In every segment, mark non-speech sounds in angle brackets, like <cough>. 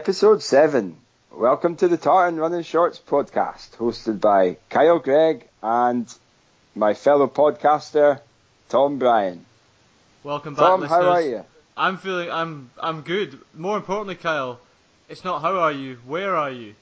Episode 7. Welcome to the Tartan Running Shorts podcast, hosted by Kyle Gregg and my fellow podcaster, Tom Bryan. Welcome back, Tom, listeners. how are you? I'm feeling, I'm, I'm good. More importantly, Kyle, it's not how are you, where are you?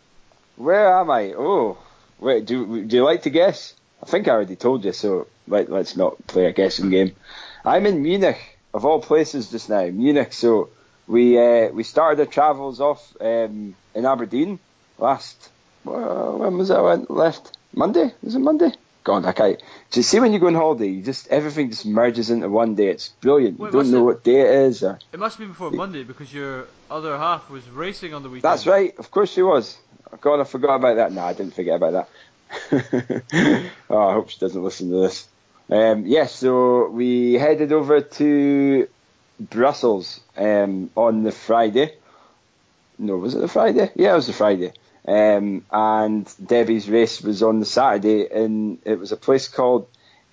Where am I? Oh, wait, do, do you like to guess? I think I already told you, so let, let's not play a guessing game. I'm in Munich, of all places just now. Munich, so we uh, we started our travels off um, in Aberdeen last, uh, when was that? I went left? Monday? Was it Monday? God, I can't. Do you see when you go on holiday, you just everything just merges into one day. It's brilliant. You don't know what day it is. Or, It must be before Monday because your other half was racing on the weekend. That's right. Of course she was. God, I forgot about that. No, I didn't forget about that. <laughs> oh, I hope she doesn't listen to this. Um, yes, so we headed over to Brussels um, on the Friday. No, was it the Friday? Yeah, it was the Friday. Um, and Debbie's race was on the Saturday, and it was a place called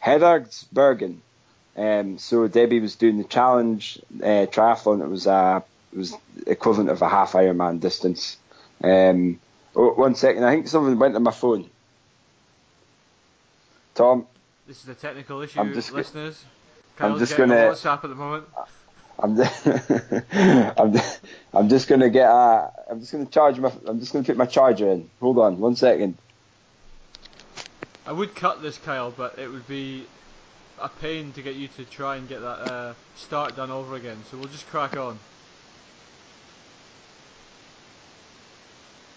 Geraardsbergen. Um, so Debbie was doing the challenge uh, triathlon. It was a it was equivalent of a half Ironman distance. Um, oh, one second, I think something went on my phone. Tom, This is a technical issue, I'm just listeners. I'm just gonna- WhatsApp at the moment. I'm just, <laughs> I'm just, <laughs> I'm just gonna get a, I'm just gonna charge my, I'm just gonna put my charger in. Hold on, one second. I would cut this, Kyle, but it would be a pain to get you to try and get that uh, start done over again. So we'll just crack on.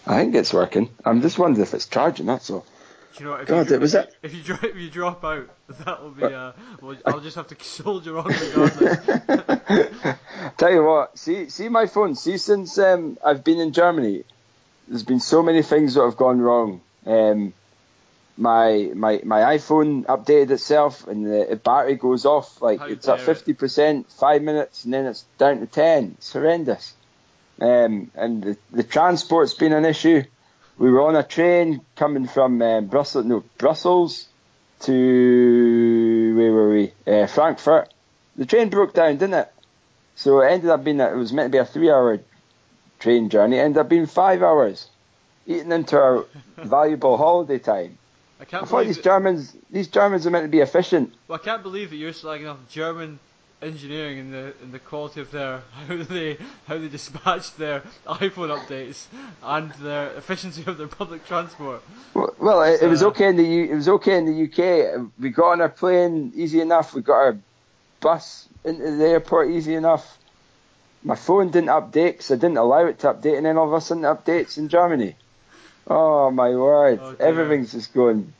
I think it's working. I'm just wondering if it's charging. That's all. Do you know what? God, you, it was if, that- you, if you drop if you drop out, <laughs> that will be. Uh, well, I'll just have to <laughs> soldier on regardless. <laughs> Tell you what, see, see my phone. See, since um, I've been in Germany, there's been so many things that have gone wrong. Um, my my my iPhone updated itself, and the battery goes off. Like How it's at fifty percent, five minutes, and then it's down to ten. It's horrendous. Um, and the, the transport's been an issue. We were on a train coming from um, Brussels, no Brussels to where were we? Uh, Frankfurt. The train broke down, didn't it? So it ended up being a, it was meant to be a three-hour train journey. It ended up being five hours, eating into our <laughs> valuable holiday time. I I can't thought believe these that, Germans, these Germans are meant to be efficient. well, I can't believe that you're slagging off German engineering and the and the quality of their <laughs> how they how they dispatch their iPhone updates and their efficiency of their public transport. Well, well it, it was okay in the U, it was okay in the UK. We got on our plane easy enough. We got our bus into the airport easy enough. My phone didn't update because I didn't allow it to update, and then all of a sudden it updates in Germany. Oh my word! Oh. Everything's just going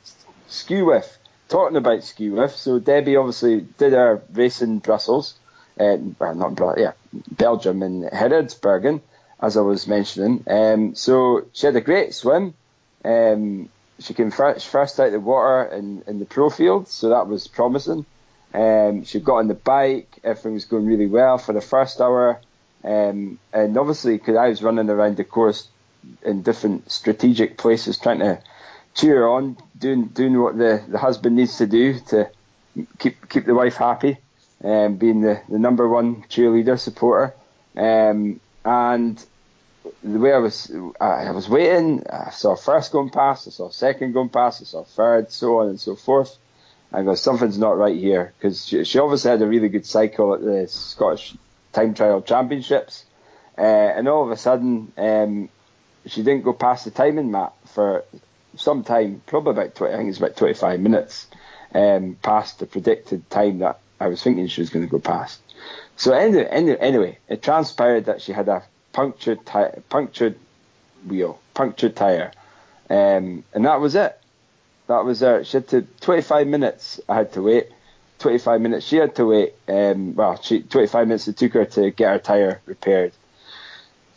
skew with. Talking about skew with, so Debbie obviously did her race in Brussels, uh, not Bru- yeah, Belgium in Geraardsbergen, as I was mentioning. Um, so she had a great swim. Um, she came first, first out of the water in, in the pro field, so that was promising. Um, she got on the bike, everything was going really well for the first hour. Um, and obviously, because I was running around the course in different strategic places trying to cheer on, doing doing what the, the husband needs to do to keep keep the wife happy, um, being the, the number one cheerleader supporter. Um, and the way I was I was waiting, I saw first going past, I saw second going past, I saw third, so on and so forth. I go, something's not right here because she, she obviously had a really good cycle at the Scottish Time Trial Championships, uh, and all of a sudden um, she didn't go past the timing mat for some time, probably about 20, I think it's about 25 minutes um, past the predicted time that I was thinking she was going to go past. So anyway, anyway, it transpired that she had a punctured ti- punctured wheel, punctured tire, um, and that was it. That was her. She had to 25 minutes. I had to wait. 25 minutes. She had to wait. Um, well, she 25 minutes it took her to get her tire repaired.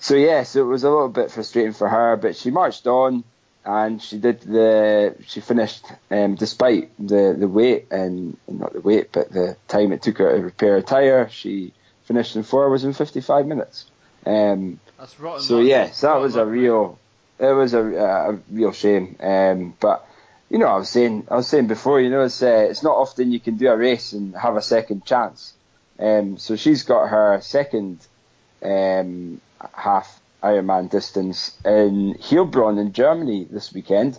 So yeah, so it was a little bit frustrating for her, but she marched on and she did the. She finished um, despite the the wait and not the weight but the time it took her to repair a tire. She finished in four hours and 55 minutes. Um, That's rotten. so luck. yes, that Rotten was a luck, real, it was a, a real shame. Um, but you know, I was saying, I was saying before, you know, it's uh, it's not often you can do a race and have a second chance. Um, so she's got her second um, half Ironman distance in Heilbronn in Germany this weekend.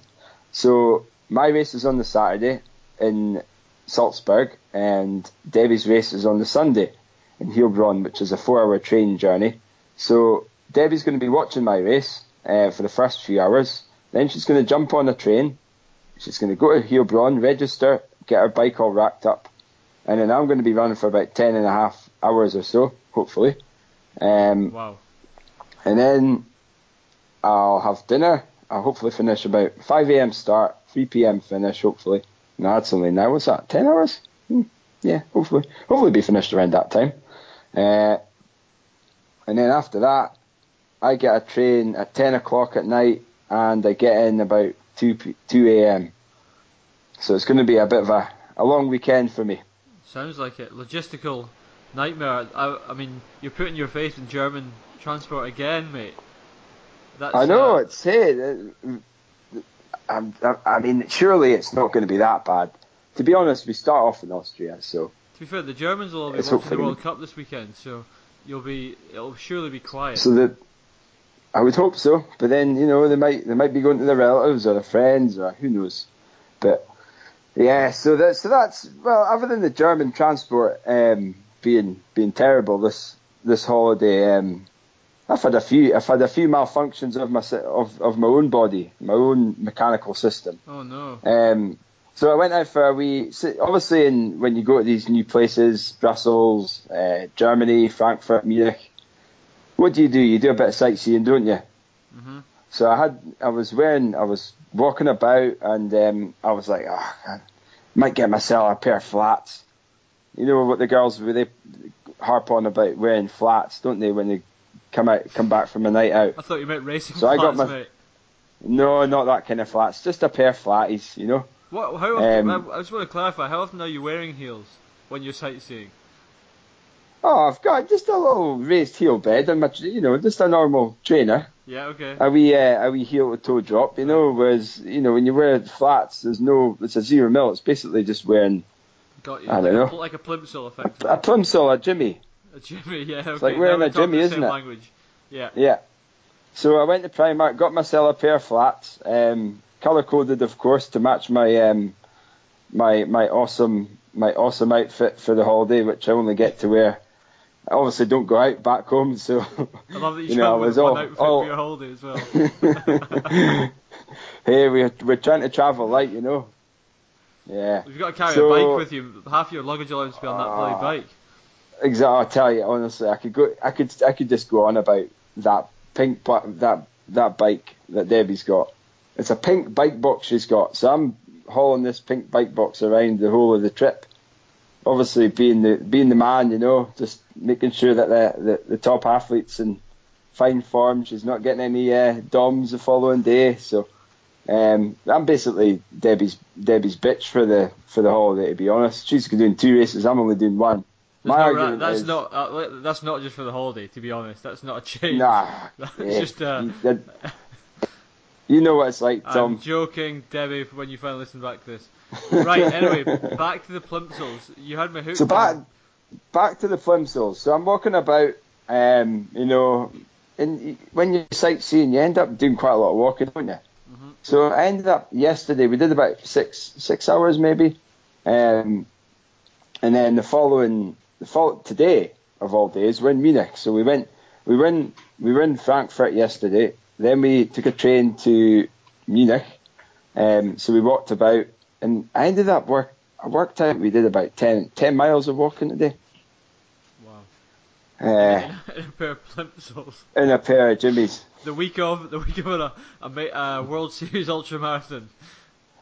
So my race is on the Saturday in Salzburg, and Debbie's race is on the Sunday in Heilbronn, which is a four-hour train journey. So Debbie's going to be watching my race uh, for the first few hours. Then she's going to jump on a train. She's going to go to Heilbronn, register, get her bike all racked up, and then I'm going to be running for about ten and a half hours or so, hopefully. Um, Wow. And then I'll have dinner. I'll hopefully finish about 5 a.m. start, 3 p.m. finish, hopefully. No, that's only now. What's that? 10 hours? Hmm, yeah, hopefully. Hopefully be finished around that time. Uh, and then after that, I get a train at 10 o'clock at night and I get in about 2, p- 2 a.m. So it's going to be a bit of a, a long weekend for me. Sounds like it. Logistical nightmare. I, I mean, you're putting your faith in German transport again, mate. That's, I know uh, it's hey. uh, I'm, I, I mean, surely it's not going to be that bad. To be honest, we start off in Austria, so To be fair, the Germans will all be watching the World Cup this weekend, so you'll be. It'll surely be quiet. so that I would hope so. But then you know they might they might be going to their relatives or their friends or who knows. But yeah, so that so that's well, other than the German transport um, being being terrible this this holiday, um, I've had a few I've had a few malfunctions of my of of my own body, my own mechanical system. oh no. Um, so I went out for a wee. Obviously, in, when you go to these new places, Brussels, uh, Germany, Frankfurt, Munich, what do you do? You do a bit of sightseeing, don't you? hmm So I had, I was wearing, I was walking about, and um, I was like, oh, I might get myself a pair of flats. You know what the girls they harp on about wearing flats, don't they? When they come out, come back from a night out. I thought you meant racing So I got my- mate. No, not that kind of flats. Just a pair of flatties, you know. What? How often? Um, I, I just want to clarify. How often are you wearing heels when you're sightseeing? Oh, I've got just a little raised heel bed and my, you know, just a normal trainer. Yeah. Okay. A wee, uh, a wee heel to toe drop, you know. Whereas, you know, when you wear flats, there's no, it's a zero mil. It's basically just wearing Got you. I don't a, know. pl- like a plimsoll effect. a plimsoll, a Jimmy. A <laughs> Jimmy. Yeah. Okay. like wearing now a Jimmy, the isn't same it? language. Yeah. Yeah. So I went to Primark, got myself a pair of flats, um, color coded, of course, to match my um, my my awesome my awesome outfit for the holiday, which I only get to wear. I obviously don't go out back home, so <laughs> I love that you, <laughs> You know, I was one all- outfit all- for your holiday as well. hey, we're we're trying to travel light, you know. Yeah, You've got to carry So- a bike with you. Half your luggage allowance to be on that bloody Ah. bike. Exactly. I tell you honestly, I could go, I could, I could just go on about that pink, that that bike that Debbie's got. It's a pink bike box she's got, so I'm hauling this pink bike box around the whole of the trip. Obviously, being the being the man, you know, just making sure that the the, the top athletes in fine form. She's not getting any uh, DOMs the following day, so. Um, I'm basically Debbie's Debbie's bitch for the for the holiday. To be honest, she's doing two races. I'm only doing one. My no argument that's is- not uh, that's not just for the holiday. To be honest, that's not a change. Nah, <laughs> That's yeah, just uh, you, you know what it's like, Tom. I'm joking, Debbie. When you finally listen back to this. <laughs> Right. Anyway, back to the plimsolls. You had me hooked. So back back to the plimsolls. So I'm walking about, um, you know, and when you're sightseeing, you end up doing quite a lot of walking, don't you? Mhm. So I ended up yesterday. We did about six six hours maybe, um, and then the following the fall today of all days we're in Munich. So we went we were in we were in Frankfurt yesterday. Then we took a train to Munich. Um, so we walked about, and I ended up work. I worked out we did about 10, 10 miles of walking today. Wow. Uh, <laughs> in a pair of plimsolls. in a pair of jimmies. The week of the week of a, a, uh World Series <laughs> ultra marathon.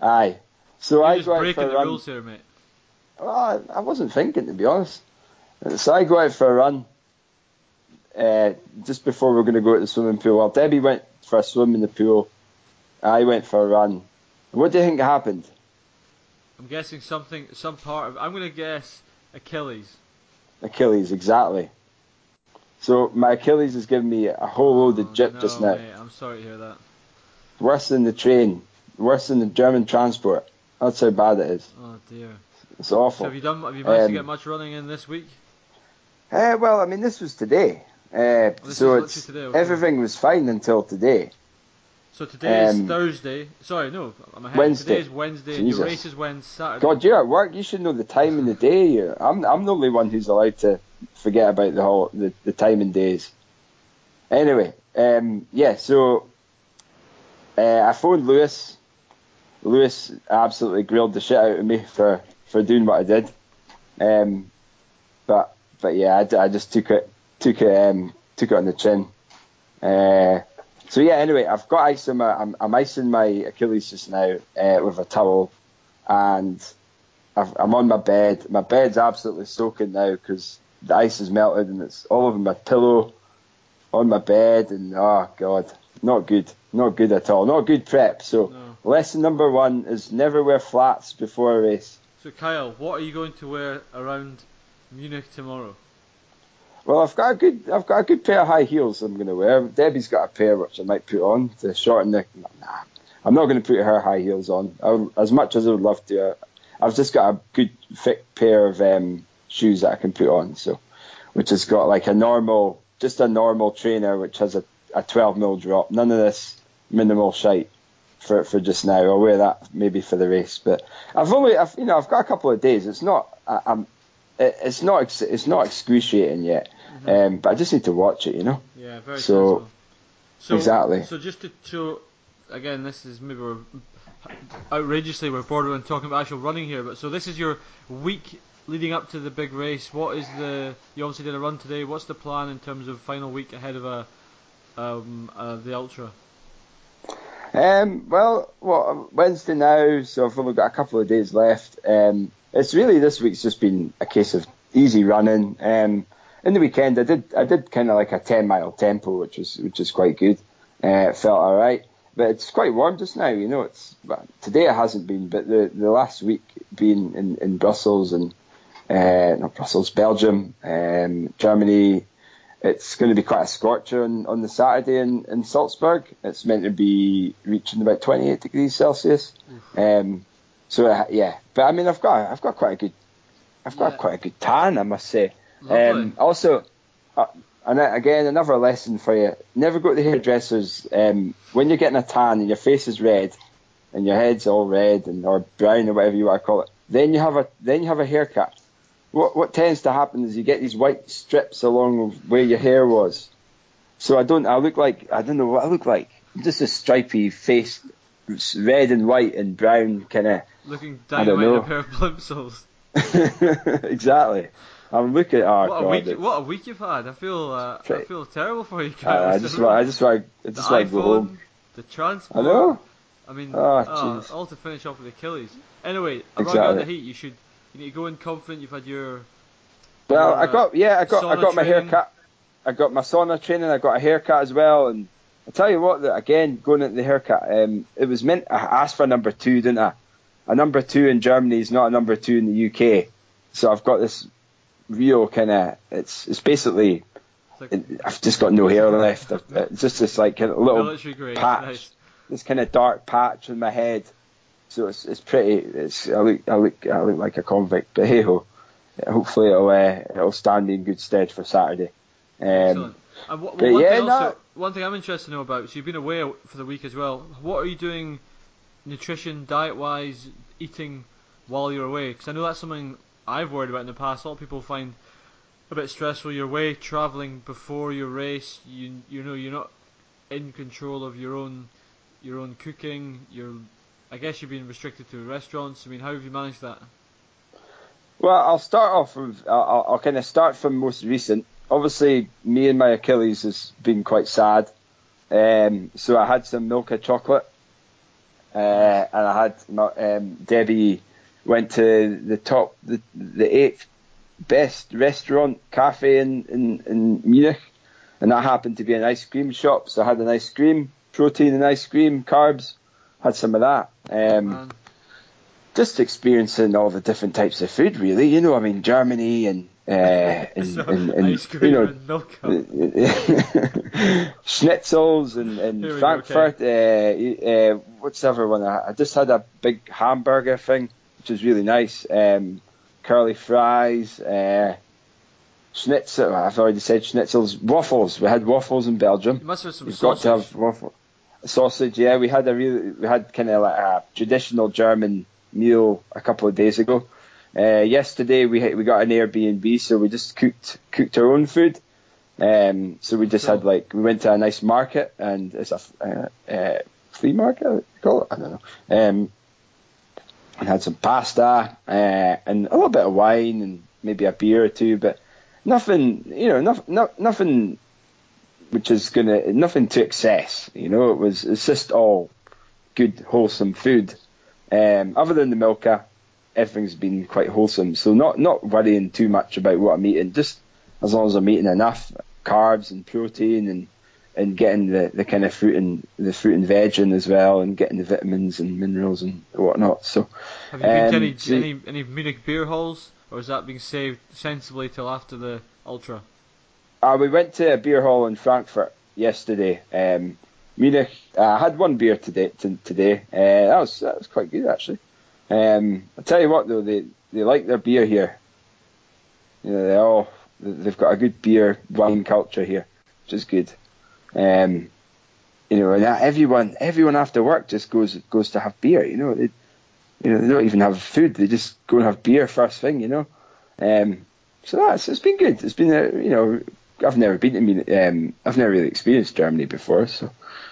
Aye. So You're I just breaking the run. rules here, mate. Well, I, I wasn't thinking to be honest. So I go out for a run uh, just before we are going to go to the swimming pool. Well, Debbie went for a swim in the pool. I went for a run. What do you think happened? I'm guessing something, some part of. I'm gonna guess Achilles. Achilles, exactly. So my Achilles is giving me a whole load Oh, of jip no, just now. Mate, I'm sorry to hear that. Worse than the train. Worse than the German transport. That's how bad it is. Oh dear. It's So awful. have you done? Have you managed to Um, get much running in this week? Uh, well, I mean, this was today. Uh, This so it's today, okay. everything was fine until today. So today is Um, Thursday. Sorry, no, I'm ahead. Wednesday. Today is Wednesday, and your race is Saturday. God, you're at work. You should know the time and the day. I'm I'm the only one who's allowed to forget about the whole the, the time and days. Anyway, um, yeah. So uh, I phoned Lewis. Lewis absolutely grilled the shit out of me for, for doing what I did. Um, but but yeah, I just took it took it um, took it on the chin. Uh, so yeah. Anyway, I've got ice on my I'm, I'm icing my Achilles just now uh, with a towel, and I've, I'm on my bed. My bed's absolutely soaking now because the ice has melted and it's all over my pillow, on my bed, and oh god, not good, not good at all, not good prep. So No. lesson number one is never wear flats before a race. So Kyle, what are you going to wear around Munich tomorrow? Well, I've got a good, I've got a good pair of high heels I'm going to wear. Debbie's got a pair which I might put on to shorten the. Nah, I'm not going to put her high heels on. I, as much as I would love to, uh, I've just got a good thick pair of um, shoes that I can put on. So, which has got like a normal, just a normal trainer which has a, a 12 mil drop. None of this minimal shite for for just now. I'll wear that maybe for the race, but I've only, I've, you know, I've got a couple of days. It's not, I, I'm, it, it's not, ex- it's not excruciating yet. Um, but I just need to watch it, you know. Yeah, very So-. So, exactly. So just to show, again, this is maybe we're outrageously we're borderline talking about actual running here, but so this is your week leading up to the big race. What is the? You obviously did a run today. What's the plan in terms of final week ahead of a um, uh, the ultra? Um, well, what Wednesday now, so I've only got a couple of days left. Um, it's really this week's just been a case of easy running. Um, in the weekend, I did I did kind of like a ten mile tempo, which was which is quite good. Uh, it felt all right, but it's quite warm just now. You know, it's today it hasn't been, but the the last week being in in Brussels and uh, not Brussels, Belgium, um, Germany. It's going to be quite a scorcher on, on the Saturday in, in Salzburg. It's meant to be reaching about 28 degrees Celsius. Um, so uh, yeah, but I mean, I've got I've got quite a good I've got Yeah. quite a good tan, I must say. Um, also, uh, and uh, again, another lesson for you: never go to the hairdressers um, when you're getting a tan and your face is red, and your head's all red and or brown or whatever you want to call it. Then you have a then you have a haircut. What what tends to happen is you get these white strips along where your hair was. So I don't I look like I don't know what I look like. I'm just a stripy face, red and white and brown kind of. Looking dynamite in a pair of plimsolls. <laughs> exactly. I'm looking. Oh what a week! What a week you've had. I feel uh, I feel terrible for you. I. I just want. I just want. I the just want to go home. the transport. I know. I mean, Oh, jeez. all to finish off with Achilles. Anyway, out of the heat. You should you need to go in confident. You've had your Well, Your, I uh, got yeah, I got I got my training. haircut. I got my sauna training. I got a haircut as well. And I tell you what, that again going into the haircut, um, it was meant. I asked for number two, didn't I? A number two in Germany is not a number two in the UK. So I've got this real kind of. It's it's basically. like I've just got no hair left. It's just this like kind of little patch. Nice. this kind of dark patch on my head. So it's it's pretty. It's I look I look I look like a convict, but hey ho. Hopefully it'll uh, it'll stand me in good stead for Saturday. Um, And what, one, yeah, thing no- one thing I'm interested to know about. So you've been away for the week as well. What are you doing, nutrition, diet wise, eating while you're away? Because I know that's something I've worried about in the past. A lot of people find a bit stressful. You're away traveling before your race. You you know you're not in control of your own your own cooking. You're I guess you're being restricted to restaurants. I mean, how have you managed that? Well, I'll start off with I'll, I'll, kind of start from most recent. Obviously, me and my Achilles has been quite sad. Um, so I had some Milka chocolate, uh, and I had my, um, Debbie went to the top the the eighth best restaurant cafe in, in in Munich, and that happened to be an ice cream shop. So I had an ice cream, protein and ice cream, carbs. Had some of that. Um, Man, just experiencing all the different types of food, really. You know, I mean, Germany and uh, <laughs> and, so and, and ice cream you know, and milk. <laughs> schnitzels and, and Here we go, Frankfurt. Uh, uh, what's the other one? I, I just had a big hamburger thing, which was really nice. Um, curly fries. Uh, schnitzel. I've already said schnitzels. Waffles. We had waffles in Belgium. You must have some You've sausage. got to have waffle. Sausage, yeah. We had a really, we had kind of like a traditional German meal a couple of days ago. Uh, yesterday we we got an Airbnb, so we just cooked cooked our own food. Um, so we just had like we went to a nice market and it's a uh, uh, flea market. I call it. I don't know. Um, and had some pasta uh, and a little bit of wine and maybe a beer or two, but nothing, you know, nothing, no, nothing which is gonna nothing to excess. You know, it was it's just all good, wholesome food. Um, other than the Milka, everything's been quite wholesome. So not not worrying too much about what I'm eating. Just as long as I'm eating enough carbs and protein and and getting the, the kind of fruit and the fruit and veg in as well, and getting the vitamins and minerals and whatnot. So Have you been to Um, any, so- any any Munich beer halls, or is that being saved sensibly till after the ultra? Uh, we went to a beer hall in Frankfurt yesterday. Um, Munich. Uh, I had one beer today. T- today, uh, that was that was quite good actually. Um, I tell you what though, they they like their beer here. You know, they all they've got a good beer wine culture here, which is good. Um, you know, and everyone everyone after work just goes goes to have beer. You know, they, you know they don't even have food; they just go and have beer first thing. You know, um, so that's it's been good. It's been a you know I've never been to. Um, I've never really experienced Germany before, so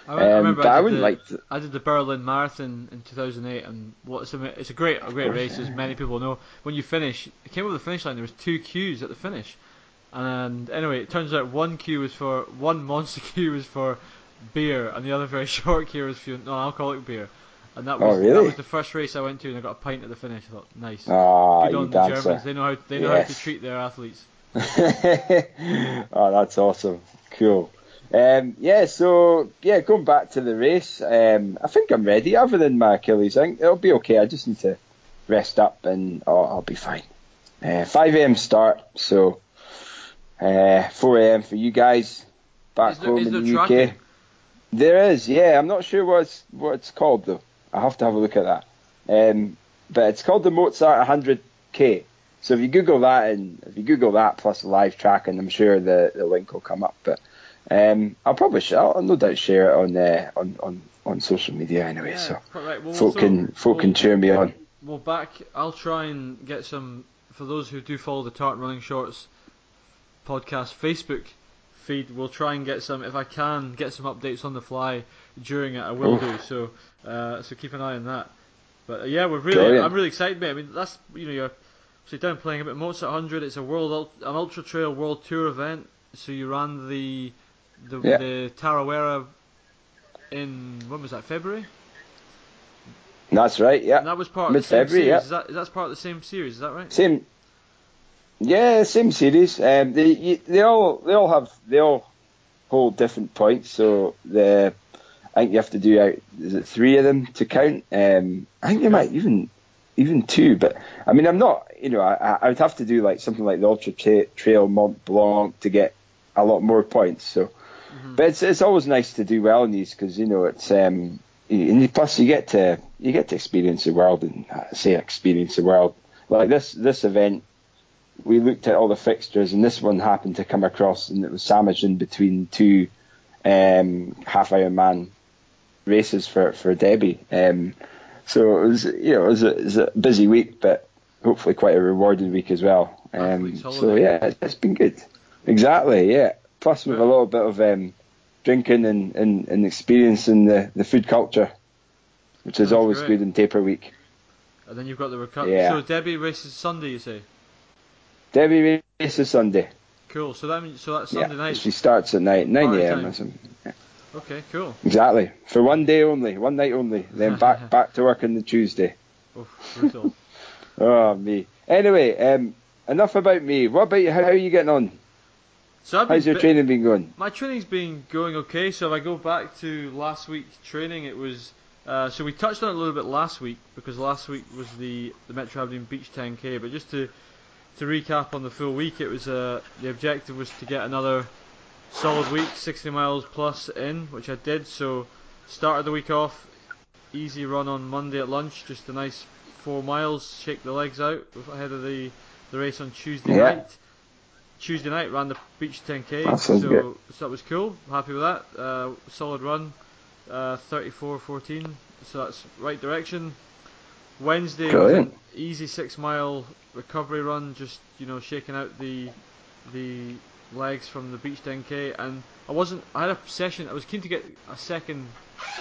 I, re- I um, remember I, did the, like to. I did the Berlin Marathon in 2008, and what's a, it's a great a great race, as many people know. When you finish, it came over the finish line. There was two queues at the finish, and anyway, it turns out one queue was for one monster <laughs> queue was for beer, and the other very <laughs> short queue was for non-alcoholic beer. And that was Oh, really? that was the first race I went to, and I got a pint at the finish. I thought, nice. Ah, Good on the Germans. They know how they know how to treat their athletes. <laughs> oh, that's awesome. Cool. Um, yeah, so yeah, going back to the race, um, I think I'm ready. Other than my Achilles, I think it'll be okay. I just need to rest up, and oh, I'll be fine. Uh, 5 a.m. start, so uh, 4 a.m. for you guys back there, home in the tracking? UK. There is, yeah. I'm not sure what it's, what it's called though. I have to have a look at that. Um, but it's called the Mozart 100K. So if you Google that and if you Google that plus live tracking, I'm sure the, the link will come up. But um, I'll probably sh- I'll no doubt share it on uh, on on on social media anyway. Yeah, so right. Well, folk can folk well- can cheer me on. Well, back. I'll try and get some for those who do follow the Tartan Running Shorts podcast Facebook feed. We'll try and get some if I can get some updates on the fly during it. I will do so. Uh, so keep an eye on that. But uh, yeah, we're really. Brilliant. I'm really excited, mate. I mean, that's you know you're so down playing a bit Mozart 100. It's a world an ultra trail world tour event. So you ran the the Yeah. the Tarawera in when was that February? That's right. Yeah. And that was part of the same Mid-February, series. yeah. Is that is that part of the same series? Is that right? Same. Yeah, same series. Um, they they all they all have they all hold different points. So the I think you have to do uh, is it three of them to count. Um, I think you might even even two. But I mean, I'm not. You know, I, I would have to do like something like the Ultra Trail Mont Blanc to get a lot more points. So, but it's it's always nice to do well in these because you know it's um and plus you get to you get to experience the world and uh, say experience the world like this this event we looked at all the fixtures, and this one happened to come across, and it was sandwiched in between two um, half Ironman races for for Debbie. Um, so it was, you know, it was, a, it was a busy week, but hopefully quite a rewarding week as well. Um, so yeah, it's- it's been good. Exactly, yeah. Plus with a little bit of um, drinking and, and, and experiencing the, the food culture, which is always great. good in taper week. And then you've got the recovery. Yeah. So Debbie races Sunday, you say? Debbie races Sunday. Cool. So that means so that's Sunday yeah, night. she starts at night, 9 a.m. or something. Okay, cool. Exactly. For one day only, one night only. Then <laughs> back back to work on the Tuesday. Brutal. <laughs> Oh me. Anyway, um, enough about me. What about you? How, how are you getting on? So How's your bit- training been going? My training's been going okay. So if I go back to last week's training, it was. Uh, so we touched on it a little bit last week because last week was the the Metro Aberdeen Beach 10k. But just to to recap on the full week, it was uh, the objective was to get another solid week, 60 miles plus in, which I did. So started the week off easy run on Monday at lunch, just a nice four miles, shake the legs out ahead of the the race on Tuesday Yeah. night. Tuesday night ran the beach 10k, That so, so that was cool. Happy with that. Uh, solid run, uh, 34.14, so that's right direction. Wednesday Brilliant. easy six mile recovery run, just you know shaking out the the legs from the beach 10k, and I wasn't. I had a session. I was keen to get a second,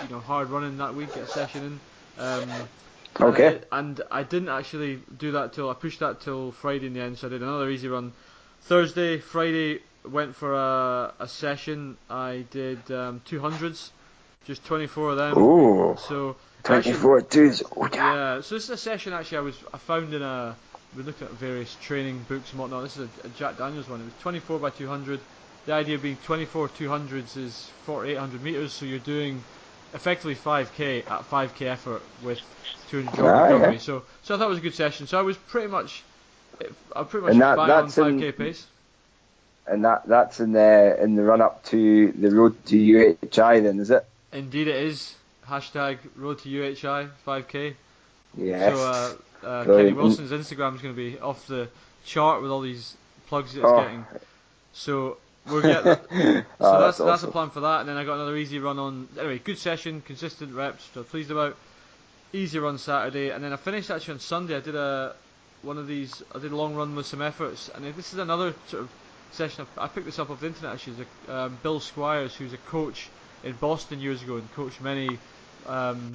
you know, hard running that week, get a session in. Um, and I Okay. And I didn't actually do that till I pushed that till Friday in the end, so I did another easy run. Thursday, Friday went for a, a session. I did um, 200s, just 24 of them. Ooh, So actually- 24 twos. Oh, yeah. yeah, so this is a session actually I was I found in a we looked at various training books and whatnot. This is a, a Jack Daniels one. It was 24 by 200. The idea being 24 200s is 4800 meters, so you're doing effectively 5k at 5k effort with 200 jog Ah, yeah. So so I thought it was a good session. So I was pretty much I pretty much And that- bang on that's in- 5k pace. And that that's in the in the run up to the road to UHI then, is it? Indeed, it is. Hashtag road to UHI 5k. Yes. So uh, uh, Kenny Wilson's Instagram is going to be off the chart with all these plugs that it's Oh. getting. So we'll get that. <laughs> So Oh, that's that's a awesome. plan for that, and then I got another easy run on. Anyway, good session, consistent reps, I'm pleased about. Easy run Saturday, and then I finished actually on Sunday. I did a one of these. I did a long run with some efforts, and this is another sort of session. I picked this up off the internet. Actually, um, Bill Squires, who's a coach in Boston years ago, and coached many um,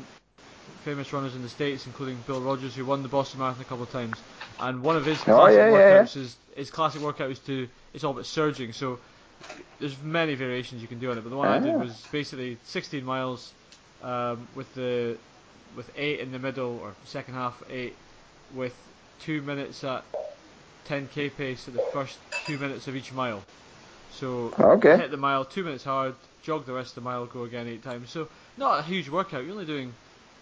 famous runners in the states, including Bill Rodgers, who won the Boston Marathon a couple of times. And one of his Oh, classic yeah, yeah, yeah. workouts is his classic workout is to it's all about surging. So there's many variations you can do on it, but the one I did Ah. was basically 16 miles um, with the with eight in the middle or second half eight with two minutes at 10k pace at the first two minutes of each mile. So Okay. hit the mile two minutes hard, jog the rest of the mile, go again eight times. So not a huge workout. You're only doing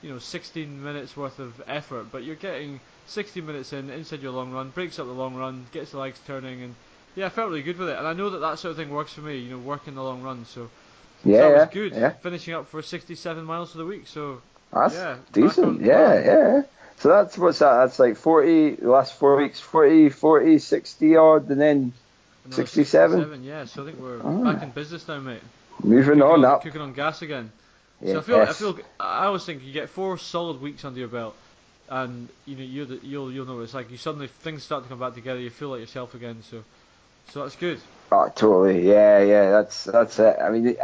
you know 16 minutes worth of effort, but you're getting 16 minutes in inside your long run, breaks up the long run, gets the legs turning, and yeah, I felt really good with it. And I know that that sort of thing works for me. You know, working the long run. So Yeah, that was yeah, good. yeah. Finishing up for 67 miles for the week. So That's yeah, decent. Yeah, plan. yeah. So that's what's that? That's like 40, the last four weeks, 40, 40, 60 odd, and then Another 67? Yeah, so I think we're Ah. back in business now, mate. moving Cooking on up. cooking on gas again. Yeah, So I feel, I feel, I always think you get four solid weeks under your belt, and you know you're the, you'll you'll know what it's like. You suddenly things start to come back together. You feel like yourself again. So, so that's good. Oh, totally. Yeah, yeah. That's that's it. I mean, you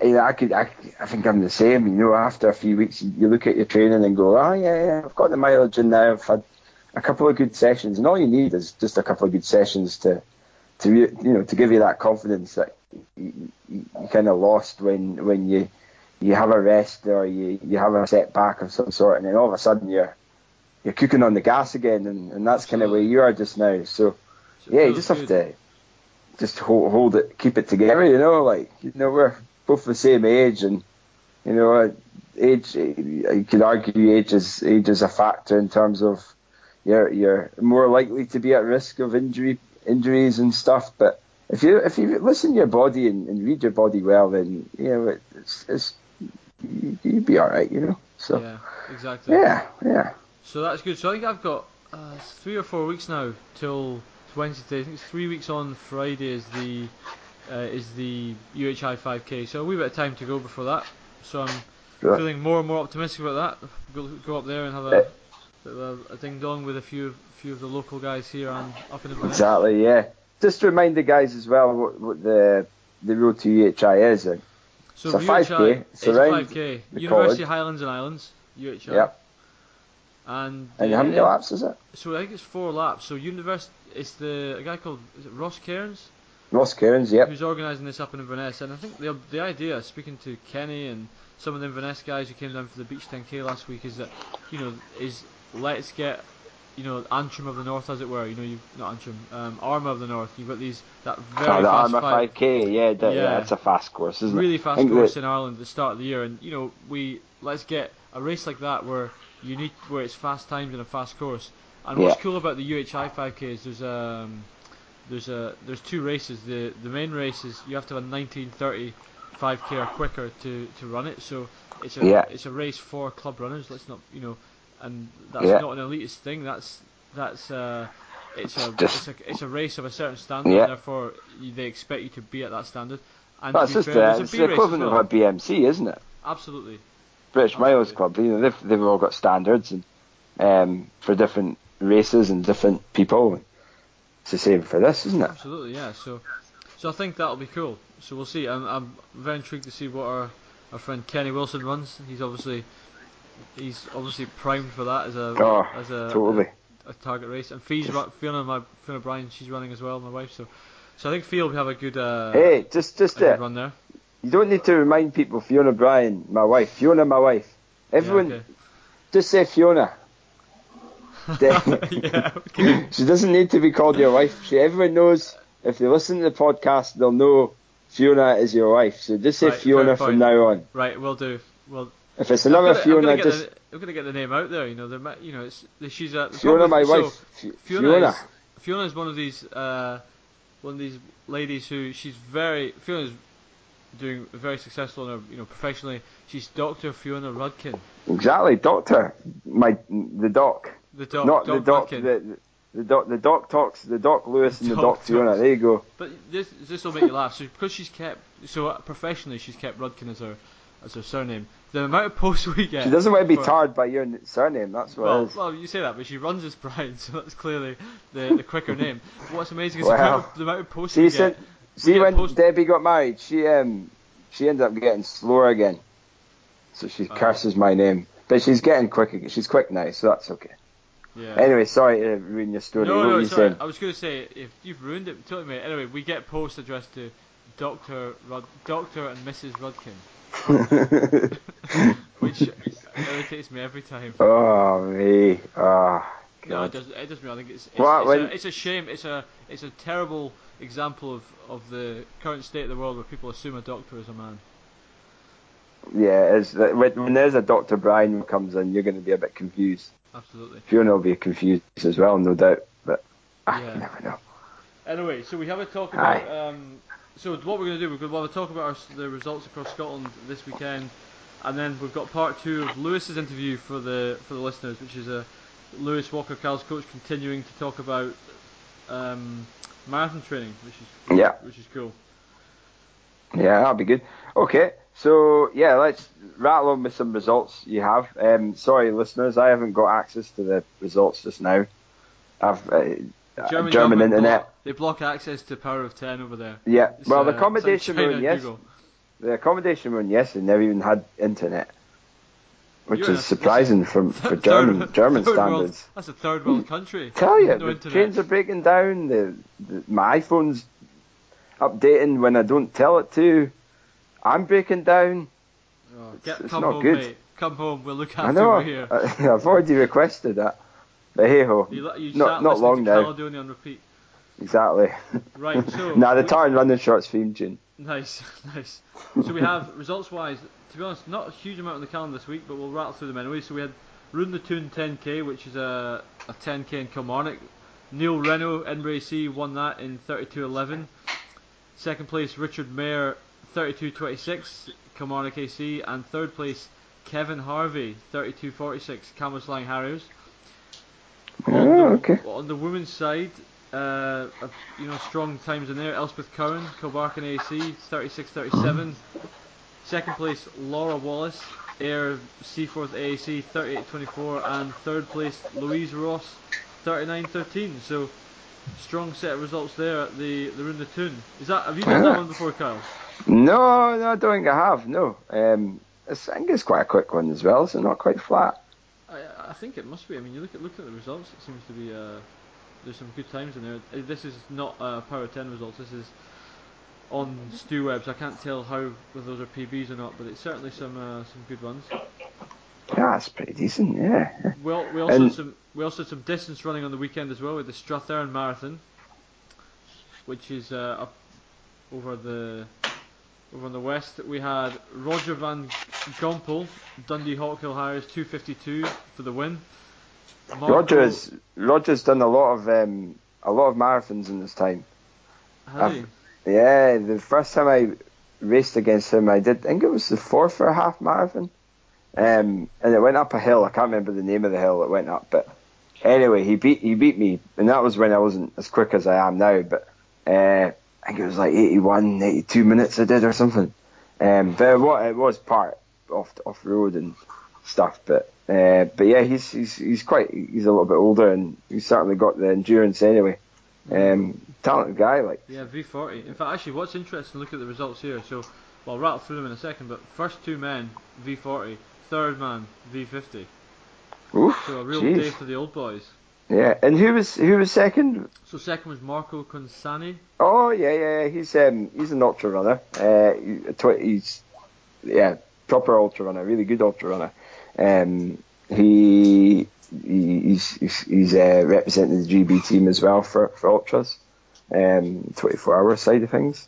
I could, I, I think I'm the same. You know, after a few weeks, you look at your training and go, oh yeah, yeah, I've got the mileage in now. I've had a couple of good sessions, and all you need is just a couple of good sessions to, to you know, to give you that confidence that you, you, you kind of lost when when you you have a rest or you you have a setback of some sort, and then all of a sudden you're you're cooking on the gas again, and, and that's kind of where you are just now. So So yeah, you just have to just hold, hold it, keep it together. You know, like you know, we're both the same age, and you know, uh, age. You could argue age is age is a factor in terms of you're you're more likely to be at risk of injury injuries and stuff. But if you if you listen to your body and, and read your body well, then you know it, it's it's you, you'd be all right. You know. So Yeah, exactly. yeah, yeah. So that's good. So I think I've got uh, three or four weeks now till Wednesday. I think it's three weeks on Friday is the uh, is the UHI 5K. So a wee bit of time to go before that. So I'm Right. feeling more and more optimistic about that. Go, go up there and have a, of a, a ding dong with a few few of the local guys here and up in Inverness. Exactly, yeah. Just to remind the guys as well what, what the the road to UHI is. And So It's a UHI 5K, It's a 5K. the University college. Highlands and Islands. UHI. Yep. And, And uh, how many laps is it? So I think it's four laps. So University, it's the a guy called is it Ross Cairns Ross Cairns, yep. who's organising this up in Inverness. And I think the the idea, speaking to Kenny and some of the Inverness guys who came down for the Beach 10K last week, is that you know is let's get you know Antrim of the North, as it were. You know, you've, not Antrim, um, Armagh of the North. You've got these that very Oh, the fast Armagh five, 5K, yeah, that, yeah. Yeah. that's a fast course, isn't really it? I fast course that- in Ireland at the start of the year, and you know we let's get a race like that where you need where it's fast times and a fast course. And what's cool about the UHI 5K is there's um there's a there's two races. The the main race is you have to have a 1930 5K or quicker to, to run it. So it's a Yeah. it's a race for club runners. Let's not you know, and that's Yeah. not an elitist thing. That's that's uh, it's a Just- it's a it's a race of a certain standard, Yeah. therefore they expect you to be at that standard. And That's just fair, uh, there's it's the equivalent well. of a BMC, isn't it? Absolutely. British Milers Club. You know, they've they've all got standards and um, for different races and different people. It's the same for this, isn't it? Absolutely, yeah. So, so I think that'll be cool. So we'll see. I'm, I'm very intrigued to see what our, our friend Kenny Wilson runs. He's obviously he's obviously primed for that as a Oh, as a, totally. a, target race. And Fee's Fiona, my Fiona Bryan, she's running as well, my wife. So, so I think Fee will have a good uh, Hey, just just good it. run there. You don't need to remind people. Fiona Bryan, my wife. Fiona, my wife. Everyone, Yeah, okay. just say Fiona. <laughs> yeah, okay. <laughs> She doesn't need to be called your wife. She everyone knows. If they listen to the podcast, they'll know Fiona is your wife. So just say Right, Fiona from now on. Right, we'll do. Well, If it's I'm another gonna, I'm Fiona, get just the, I'm gonna get the name out there. You know, might, you know, it's she's a the Fiona, problem my so, wife. Fiona, Fiona. Is, Fiona is one of these uh, one of these ladies who she's very Fiona's doing very successful in her, you know professionally. She's Dr. Fiona Rudkin, Exactly, doctor. My the doc, the doc, not doc the doc. The, the doc. The doc talks. The doc Lewis and the Doc doc Fiona. There you go. But this this will make you laugh. So because she's kept so uh, professionally she's kept Rudkin as her as her surname. The amount of posts we get. She doesn't want to be for- tarred by your surname. That's what Well, well, you say that, but she runs as Bryan, <laughs> so that's clearly the, the quicker <laughs> name. What's amazing is the, Well, amount of, the amount of posts See, we get. see get when post- Debbie got married, she um she ended up getting slower again. So she Oh. curses my name, but she's getting quick. ag- She's quick now, so that's okay. Yeah. Anyway, sorry to ruin your story. no, what no, it's I was going to say if you've ruined it, totally mate. Anyway, we get posts addressed to Doctor Rud- Doctor and Mrs. Rudkin, <laughs> which irritates me every time. oh me, ah, No, it God. does. It does me. I think it's it's, Well, it's, when- a, it's a shame. It's a it's a terrible example of, of the current state of the world where people assume a doctor is a man. Yeah, it's, when, when there's a Dr. Bryan who comes in, you're going to be a bit confused. Absolutely. Fiona will be confused as well, no doubt. But ah, Yeah. you never know. Anyway, so we have a talk about. Um, so what we're going to do, we're going to have a talk about our, the results across Scotland this weekend, and then we've got part two of Lewis's interview for the for the listeners, which is a Lewis Walker Cal's coach continuing to talk about um, marathon training, which is Yeah. which is cool. Yeah, that'll be good. Okay, so yeah, let's rattle on with some results you have. Um, sorry, listeners, I haven't got access to the results just now. I've uh, uh, German, internet. block- they block access to Power of Ten over there. Yeah, It's, well, uh, the like accommodation China room, yes, Google. the accommodation room, yes, they never even had internet, which You're is surprising from <laughs> for <laughs> Third- German German third world- standards. that's a third world country. <laughs> Tell you, no the trains are breaking down. The, the my iPhone's updating when I don't tell it to. I'm breaking down. Oh, It's- get, it's come not home, good. mate. Come home. We'll look I after know. you here. I, <laughs> I've already requested that. But hey ho, You, you not- not long now. Caledonia on repeat. exactly. <laughs> Right, so <laughs> nah, the Tartan Running Shorts theme tune. Nice, nice. So we have results wise, to be honest, not a huge amount on the calendar this week, but we'll rattle through them anyway. So we had Rune the Toon 10k, which is a, a 10k in Kilmarnock. Neil Reno, Edinburgh AC, won that in 32.11. Second place, Richard Mayer, 32.26, Kilmarnock AC. And third place, Kevin Harvey, 32.46, Cambuslang Harriers. On Oh, the, okay. on the women's side, uh, you know, strong times in there. Elspeth Cowan, Kilbarchan AC, 36-37. Second place, Laura Wallace, Ayr Seaforth AAC, 38-24. And third place, Louise Ross, 39-13. So, strong set of results there at the, the Runda Toon. Is that, have you done that one before, Kyle? No, no, I don't think I have. No, um, I think it's quite a quick one as well. So not quite flat. I, I think it must be. I mean, you look at looking at the results. It seems to be uh, there's some good times in there. Uh, This is not uh, Power 10 results. This is on Stu Webs. I can't tell how whether those are PBs or not, but it's certainly some uh, some good ones. Yeah, that's pretty decent. Yeah. We, al- we also And- had some we also had some distance running on the weekend as well with the Strathearn Marathon, which is uh, up over the over on the west. We had Roger Van Gompel, Dundee Hawkhill Harriers 252 for the win. Marco- Roger's Roger's done a lot of um, a lot of marathons in his time. Has he? Yeah, the first time I raced against him, I did. I think it was the Forfar half marathon, um, and it went up a hill. I can't remember the name of the hill it went up, but Anyway, he beat he beat me, and that was when I wasn't as quick as I am now. But uh, I think it was like 81, 82 minutes I did or something. Um, but what it was part off off road and stuff. But uh, but yeah, he's he's he's quite he's a little bit older and he's certainly got the endurance anyway. Um, talented guy, like Yeah, V40. In fact, actually, what's interesting, look at the results here. So, well, I'll rattle through them in a second, but first two men, V40. Third man, V50. oof, So a real jeez. day for the old boys. Yeah, and who was who was second? So second was Marco Consani. Oh yeah, yeah, yeah. He's um he's an ultra runner. Uh, tw- he's yeah proper ultra runner, really good ultra runner. Um, he, he he's he's, he's uh, representing the GB team as well for for ultras, um, 24 hour side of things.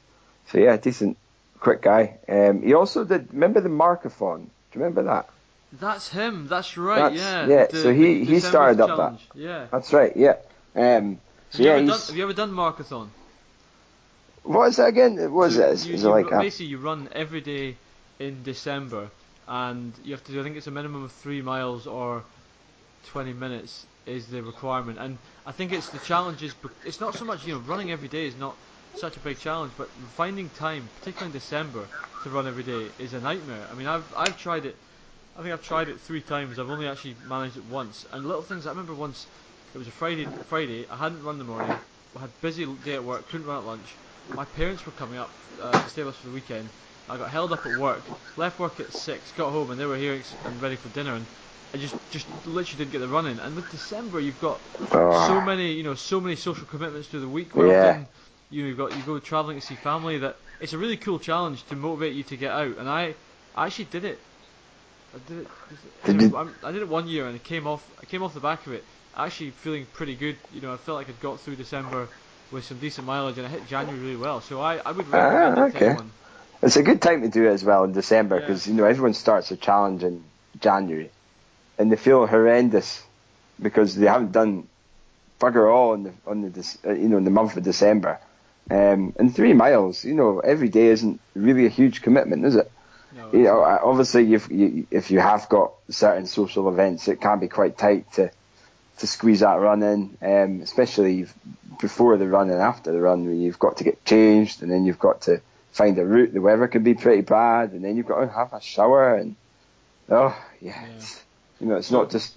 So yeah, decent, quick guy. Um, he also did. Remember the Marcathon? Do you remember that? That's him. That's right. That's- yeah. yeah, The- so he- he started up that. Yeah. That's right. Yeah. Um, so Have you, yeah, ever done, have you ever done Marcathon? what is that again? What was So it? Is, you- is you it like ru- a, basically you run every day in December, and you have to do. I think it's a minimum of three miles or twenty minutes is the requirement. And I think it's the challenge is it's not so much you know running every day is not such a big challenge, but finding time, particularly in December, to run every day is a nightmare. I mean, I've I've tried it. I think I've tried it three times. I've only actually managed it once. And little things. I remember once it was a Friday. Friday. I hadn't run in the morning. I had a busy day at work. Couldn't run at lunch. My parents were coming up uh, to stay with us for the weekend. I got held up at work. Left work at six. Got home and they were here and ready for dinner. And I just just literally didn't get the run in. And with December, you've got Oh. so many you know so many social commitments through the week. Where Yeah. often you know, you've got you go traveling to see family. That it's a really cool challenge to motivate you to get out. And I I actually did it. I did it. Did you- I'm- I did it one year and it came off. I came off the back of it actually feeling pretty good. You know, I felt like I'd got through December with some decent mileage and I hit January really well. So I, I would recommend Ah, it to okay. anyone. It's a good time to do it as well in December Yeah. because you know everyone starts a challenge in January, and they feel horrendous because they haven't done bugger all in the on the uh, you know in the month of December. Um, and three miles, you know, every day isn't really a huge commitment, is it? No, You know, obviously, you've, you, if you have got certain social events, it can be quite tight to to squeeze that run in, um, especially before the run and after the run, where you've got to get changed, and then you've got to find a route. The weather can be pretty bad, and then you've got to have a shower, and oh yeah, Yeah. It's, you know, it's not just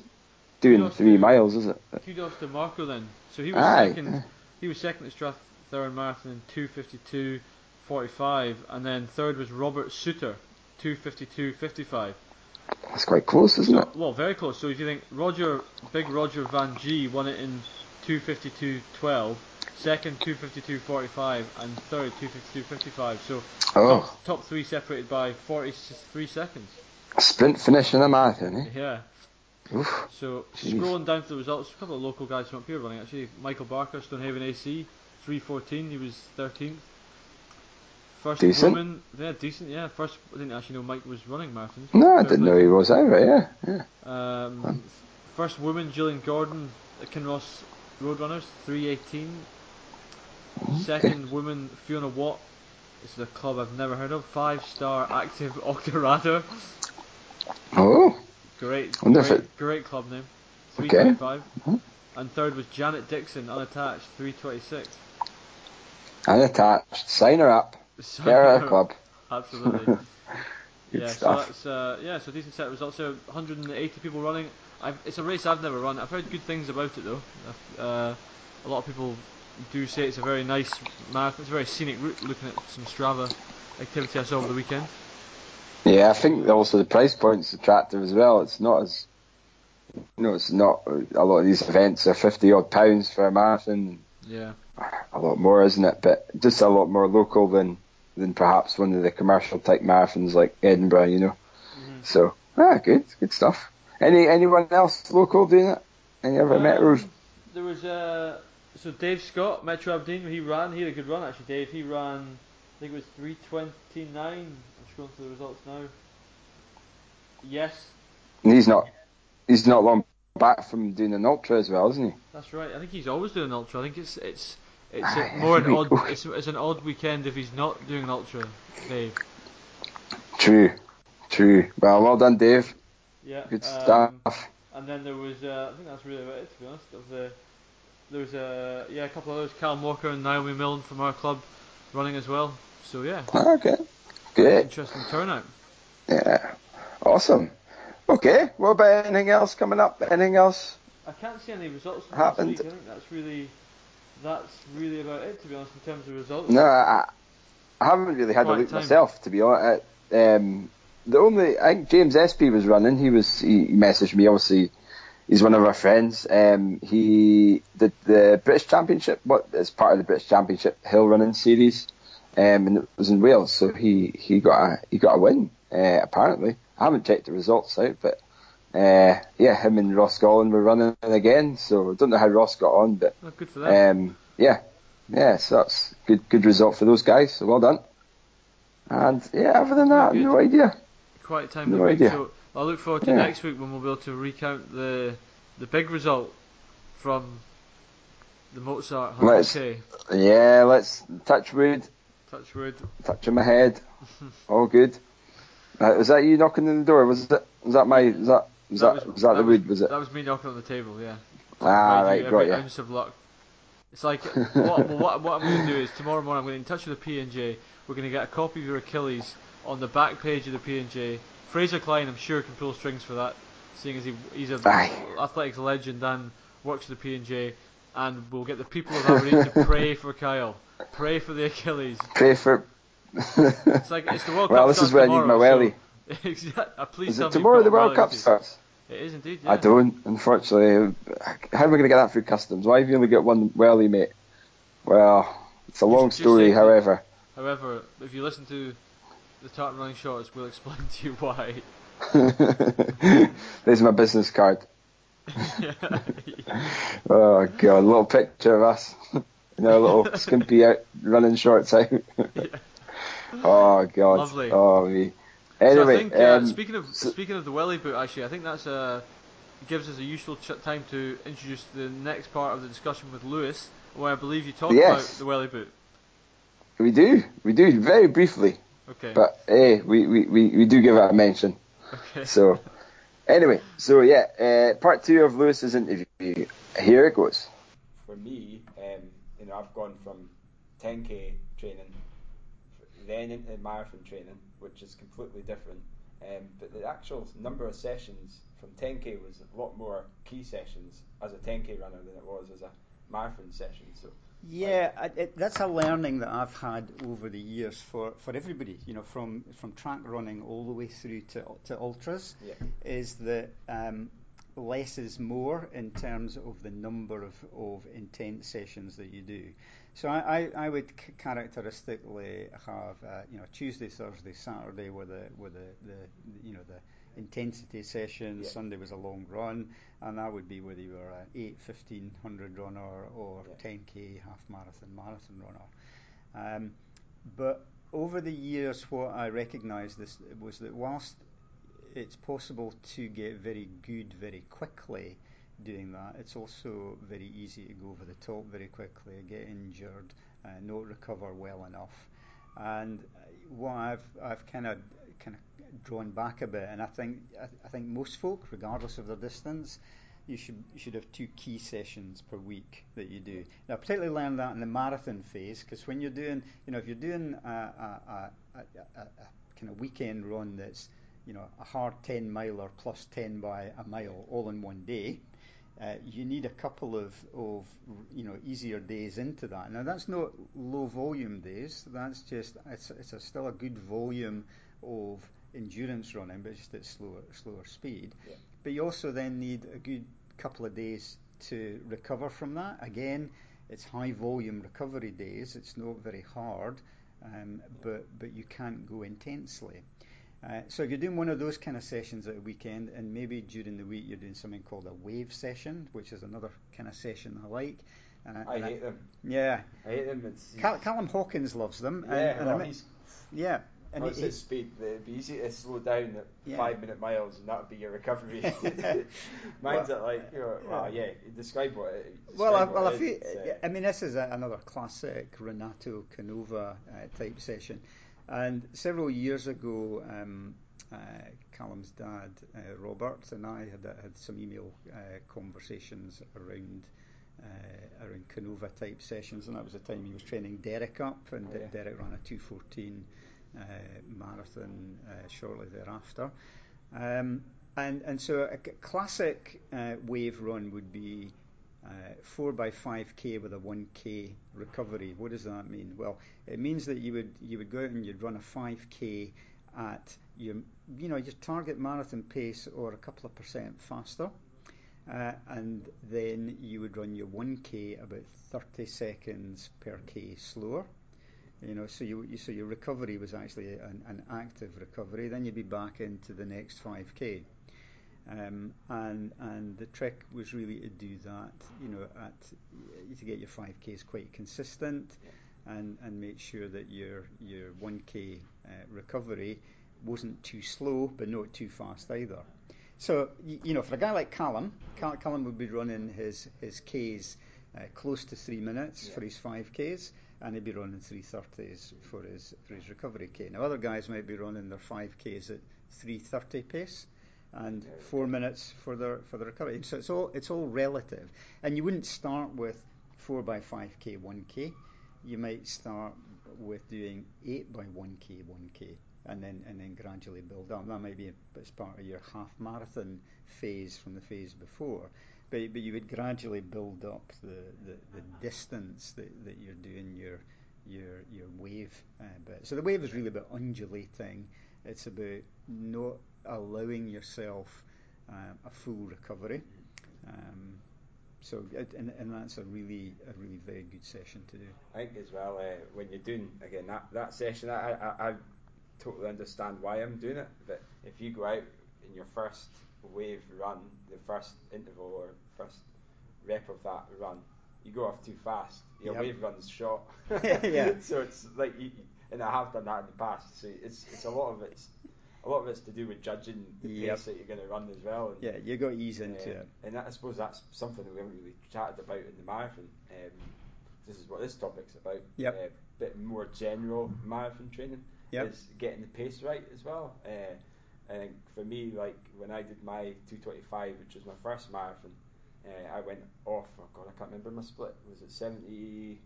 doing three to- miles, is it? Kudos to Marco then. So he was Aye. second. He was second at Strathearn Marathon in 2:52.45, and then third was Robert Suter, 2:52.55. That's quite close, isn't it? Well, very close. So if you think Roger, big Roger Van G won it in 2:52.12, second 2:52.45, and third 2:52.55. So Oh, top, top three separated by 43 seconds. a sprint finish in a marathon, eh? Yeah. Oof. So Jeez. scrolling down to the results, a couple of local guys from up here running actually. Michael Barker, Stonehaven AC, 3:14. He was 13th. First Decent. woman, yeah, decent, yeah. First, I didn't actually know Mike was running marathons. No, I didn't know he was either. Yeah, yeah. Um, first woman, Gillian Gordon, at Kinross Roadrunners, 318. Second woman, Fiona Watt. This is a club I've never heard of. Five star active <laughs> Octorada. Oh, Great, great, it- great club name. Okay. 325. Mhm. And third was Janet Dixon, unattached, 326. unattached. Sign her up. So- out <laughs> club. Absolutely. <laughs> Yeah, so that's uh, yeah, so decent set of results. So 180 people running. I've, it's a race I've never run. I've heard good things about it though. Uh, a lot of people do say it's a very nice marathon. It's a very scenic route. Looking at some Strava activity I saw over the weekend. Yeah, I think also the price point's attractive as well. It's not as, you know, it's not a lot of these events are fifty odd pounds for a marathon. Yeah, A lot more, isn't it? But just a lot more local than than perhaps one of the commercial type marathons like Edinburgh. You know. Mhm. So ah, good, good stuff. Any anyone else local doing it? Any other metros? Um, There was uh, so Dave Scott, Metro Aberdeen. He ran. He had a good run actually. Dave. He ran. I think it was 329. I'm scrolling through the results now. Yes, He's not. He's not long back from doing an ultra as well, isn't he? That's right. I think he's always doing an ultra. I think it's it's it's Aye, a, more an odd it's, it's an odd weekend if he's not doing an ultra. Dave. True, true. Well, well done, Dave. Yeah. Good um, stuff. and then there was uh, I think that's really about it to be honest. There was a there was a yeah a couple of others, Callum Walker and Naomi Milne from our club running as well. So yeah, Okay, Good. interesting turnout. Yeah, awesome. Okay, what about anything else coming up? Anything else? I can't see any results from Happened. week. I think that's really that's really about it to be honest in terms of results. No, I, I haven't really had a look time. myself, to be honest. Um, the only I think James Espy was running. He was he messaged me. Obviously, he's one of our friends. Um, he did the British Championship. What as part of the British Championship hill running series, um, and it was in Wales. So he he got a he got a win. Uh, apparently, I haven't checked the results out, but uh, yeah, him and Ross Gollin were running again. So I don't know how Ross got on, but Oh, good for them. um, yeah, yeah, so that's good, good result for those guys. So well done. And yeah, other than that, no idea. Quiet time no idea. So I look forward to Yeah. next week when we'll be able to recount the the big result from the Mozart Let's- 100k. Yeah, let's touch wood, Touch wood. touching my head. <laughs> All good. Uh, was that you knocking on the door? Was that was that my was that was that, was, that, the wood? Was it? That was me knocking on the table. Yeah. Ah, you right, got you. ounce of luck. It's like <laughs> what, what, what I'm going to do is tomorrow morning I'm going to get in touch with the P and J. We're going to get a copy of your Achilles on the back page of the P and J. Fraser Clyne, I'm sure, can pull strings for that, seeing as he, he's a Aye. athletics legend and works for the P and J. And we'll get the people of Aberdeen to pray for Kyle, pray for the Achilles. Pray for. It's like it's the World well, Cup this is where I need my welly. so- <laughs> Uh, please Is tell it me tomorrow the World Cup starts? It is indeed. Yeah. I don't, unfortunately. How am I going to get that through customs? Why have you only got one welly, mate? Well, it's a long story, however. However, if you listen to the Tartan Running Shorts, we'll explain to you why. <laughs> There's my business card. <laughs> Oh god, a little picture of us. in our little skimpy out running shorts out. oh god. Lovely. Oh me. So I Anyway, think, uh, um, speaking of so- speaking of the welly boot, actually, I think that's uh, gives us a useful ch- time to introduce the next part of the discussion with Lewis, where I believe you talk Yes. about the welly boot. we do, we do very briefly, Okay. but hey, we, we, we, we do give it a mention. okay. So, anyway, so yeah, uh, part two of Lewis's interview. Here it goes. For me, um, you know, I've gone from 10k training, then into marathon training, which is completely different. Um, but the actual number of sessions from 10k was a lot more key sessions as a 10k runner than it was as a marathon session. So, Yeah, I, it, that's a learning that I've had over the years for, for everybody. You know, from from track running all the way through to to ultras, yeah, is that um, less is more in terms of the number of, of intense sessions that you do. So I, I, I would c- characteristically have uh, you know Tuesday, Thursday, Saturday were the were the, the you know the intensity sessions. Yeah. Sunday was a long run, and that would be whether you were an 8, 1500 runner or Yeah. 10k half marathon marathon runner. Um, but over the years, what I recognised this was that whilst it's possible to get very good very quickly doing that, it's also very easy to go over the top very quickly, get injured, uh, not recover well enough. And what I've I've kind of kind of drawn back a bit, and I think I, I think most folk, regardless of their distance, you should you should have two key sessions per week that you do. Now, I particularly learned that in the marathon phase because when you're doing, you know, if you're doing a, a, a, a, a, a kind of weekend run that's, you know, a hard 10 miler plus 10 by a mile all in one day, uh, you need a couple of, of you know easier days into that. Now that's not low volume days. That's just it's it's a, still a good volume of endurance running, but just at slower slower speed. Yeah. But you also then need a good couple of days to recover from that. Again, it's high volume recovery days. It's not very hard, um, but but you can't go intensely. Uh, so if you're doing one of those kind of sessions at a weekend, and maybe during the week you're doing something called a wave session, which is another kind of session I like. And I hate them. Yeah, I hate them. It's, Cal- Callum Hawkins loves them. and- yeah, and, well, I he's yeah, and What's he- his speed? It'd be easy to slow down at Yeah. five minute miles, and that would be your recovery. <laughs> <laughs> Mine's at like, you know, well, yeah. Describe what. It, Well, I, describe well, what I it feel, is. It's, uh, I mean, this is a, another classic Renato Canova uh, type session. And several years ago, um, uh, Callum's dad, uh, Robert, and I had had some email uh, conversations around uh, around Canova type sessions, and that was the time he was training Derek up, and Oh, yeah. Derek ran a 214 uh, marathon uh, shortly thereafter. Um, and and so a classic uh, wave run would be uh, four by five k with a one k recovery. What does that mean? Well, it means that you would you would go out and you'd run a five k at your you know your target marathon pace or a couple of percent faster. Uh, and then you would run your 1k about 30 seconds per k slower. You know, so you, you so your recovery was actually an, an active recovery. Then you'd be back into the next 5k. Um, and and the trick was really to do that, you know, at to get your 5ks quite consistent, and and make sure that your your 1k uh, recovery wasn't too slow, but not too fast either. So you, you know, for a guy like Callum, Callum would be running his his Ks uh, close to three minutes Yeah. for his 5Ks, and he'd be running 330s for his for his recovery K. Now other guys might be running their 5Ks at 330 pace and four minutes for their for the recovery. So it's all it's all relative, and you wouldn't start with four by 5K 1K. You might start with doing eight by 1K 1K. And then, and then gradually build up. That might be as part of your half marathon phase from the phase before, but, but you would gradually build up the, the, the distance that, that you're doing your your your wave uh, bit. So the wave is really about undulating. It's about not allowing yourself um, a full recovery. Um, so and, and that's a really a really very good session to do. I think as well uh, when you're doing again that, that session, I, I, I totally understand why I'm doing it. But if you go out in your first wave run, the first interval or first rep of that run, you go off too fast. Your Yep. wave run's short. <laughs> Yeah. <laughs> So it's like, you, and I have done that in the past. So it's it's a lot of it's a lot of it's to do with judging the pace that you're going to run as well. And, Yeah, you got to ease into um, it. And that, I suppose that's something that we haven't really chatted about in the marathon. Um, this is what this topic's about. Yep. A bit more general marathon training Yep. is getting the pace right as well. Uh, think for me, like when I did my 225, which was my first marathon, uh, I went off. Oh God, I can't remember my split. Was it 70?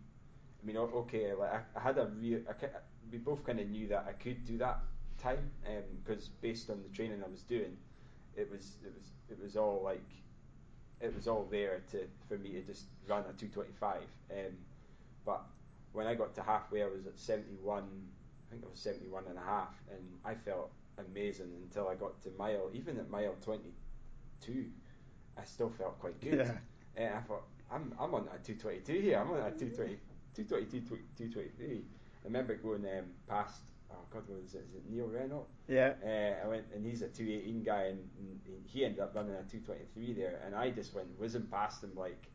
I mean, okay, like I, I had a real. I, we both kind of knew that I could do that time because based on the training I was doing, it was it was it was all like it was all there to for me to just run a 225. Um, but when I got to halfway, I was at 71. I think it was 71 and a half, and I felt amazing until I got to mile. Even at mile 22, I still felt quite good. Yeah. And I thought, I'm I'm on a 222 here. I'm on a 220, 222, 223. I remember going um, past. Oh God, what was it? Is it Neil Renault? Yeah. Uh, I went, and he's a 218 guy, and, and he ended up running a 223 there, and I just went whizzing past him like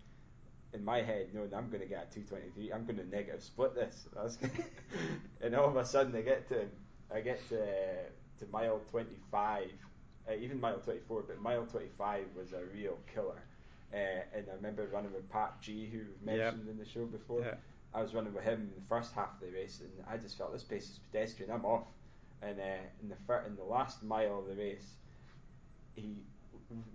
in my head, knowing I'm going to get a 223, I'm going to negative split this. <laughs> <laughs> And all of a sudden, I get to I get to to mile 25, uh, even mile 24, but mile 25 was a real killer. Uh, and I remember running with Pat G, who we've mentioned in the show before. Yeah. I was running with him in the first half of the race, and I just felt this pace is pedestrian. I'm off. And uh, in the fir- in the last mile of the race, he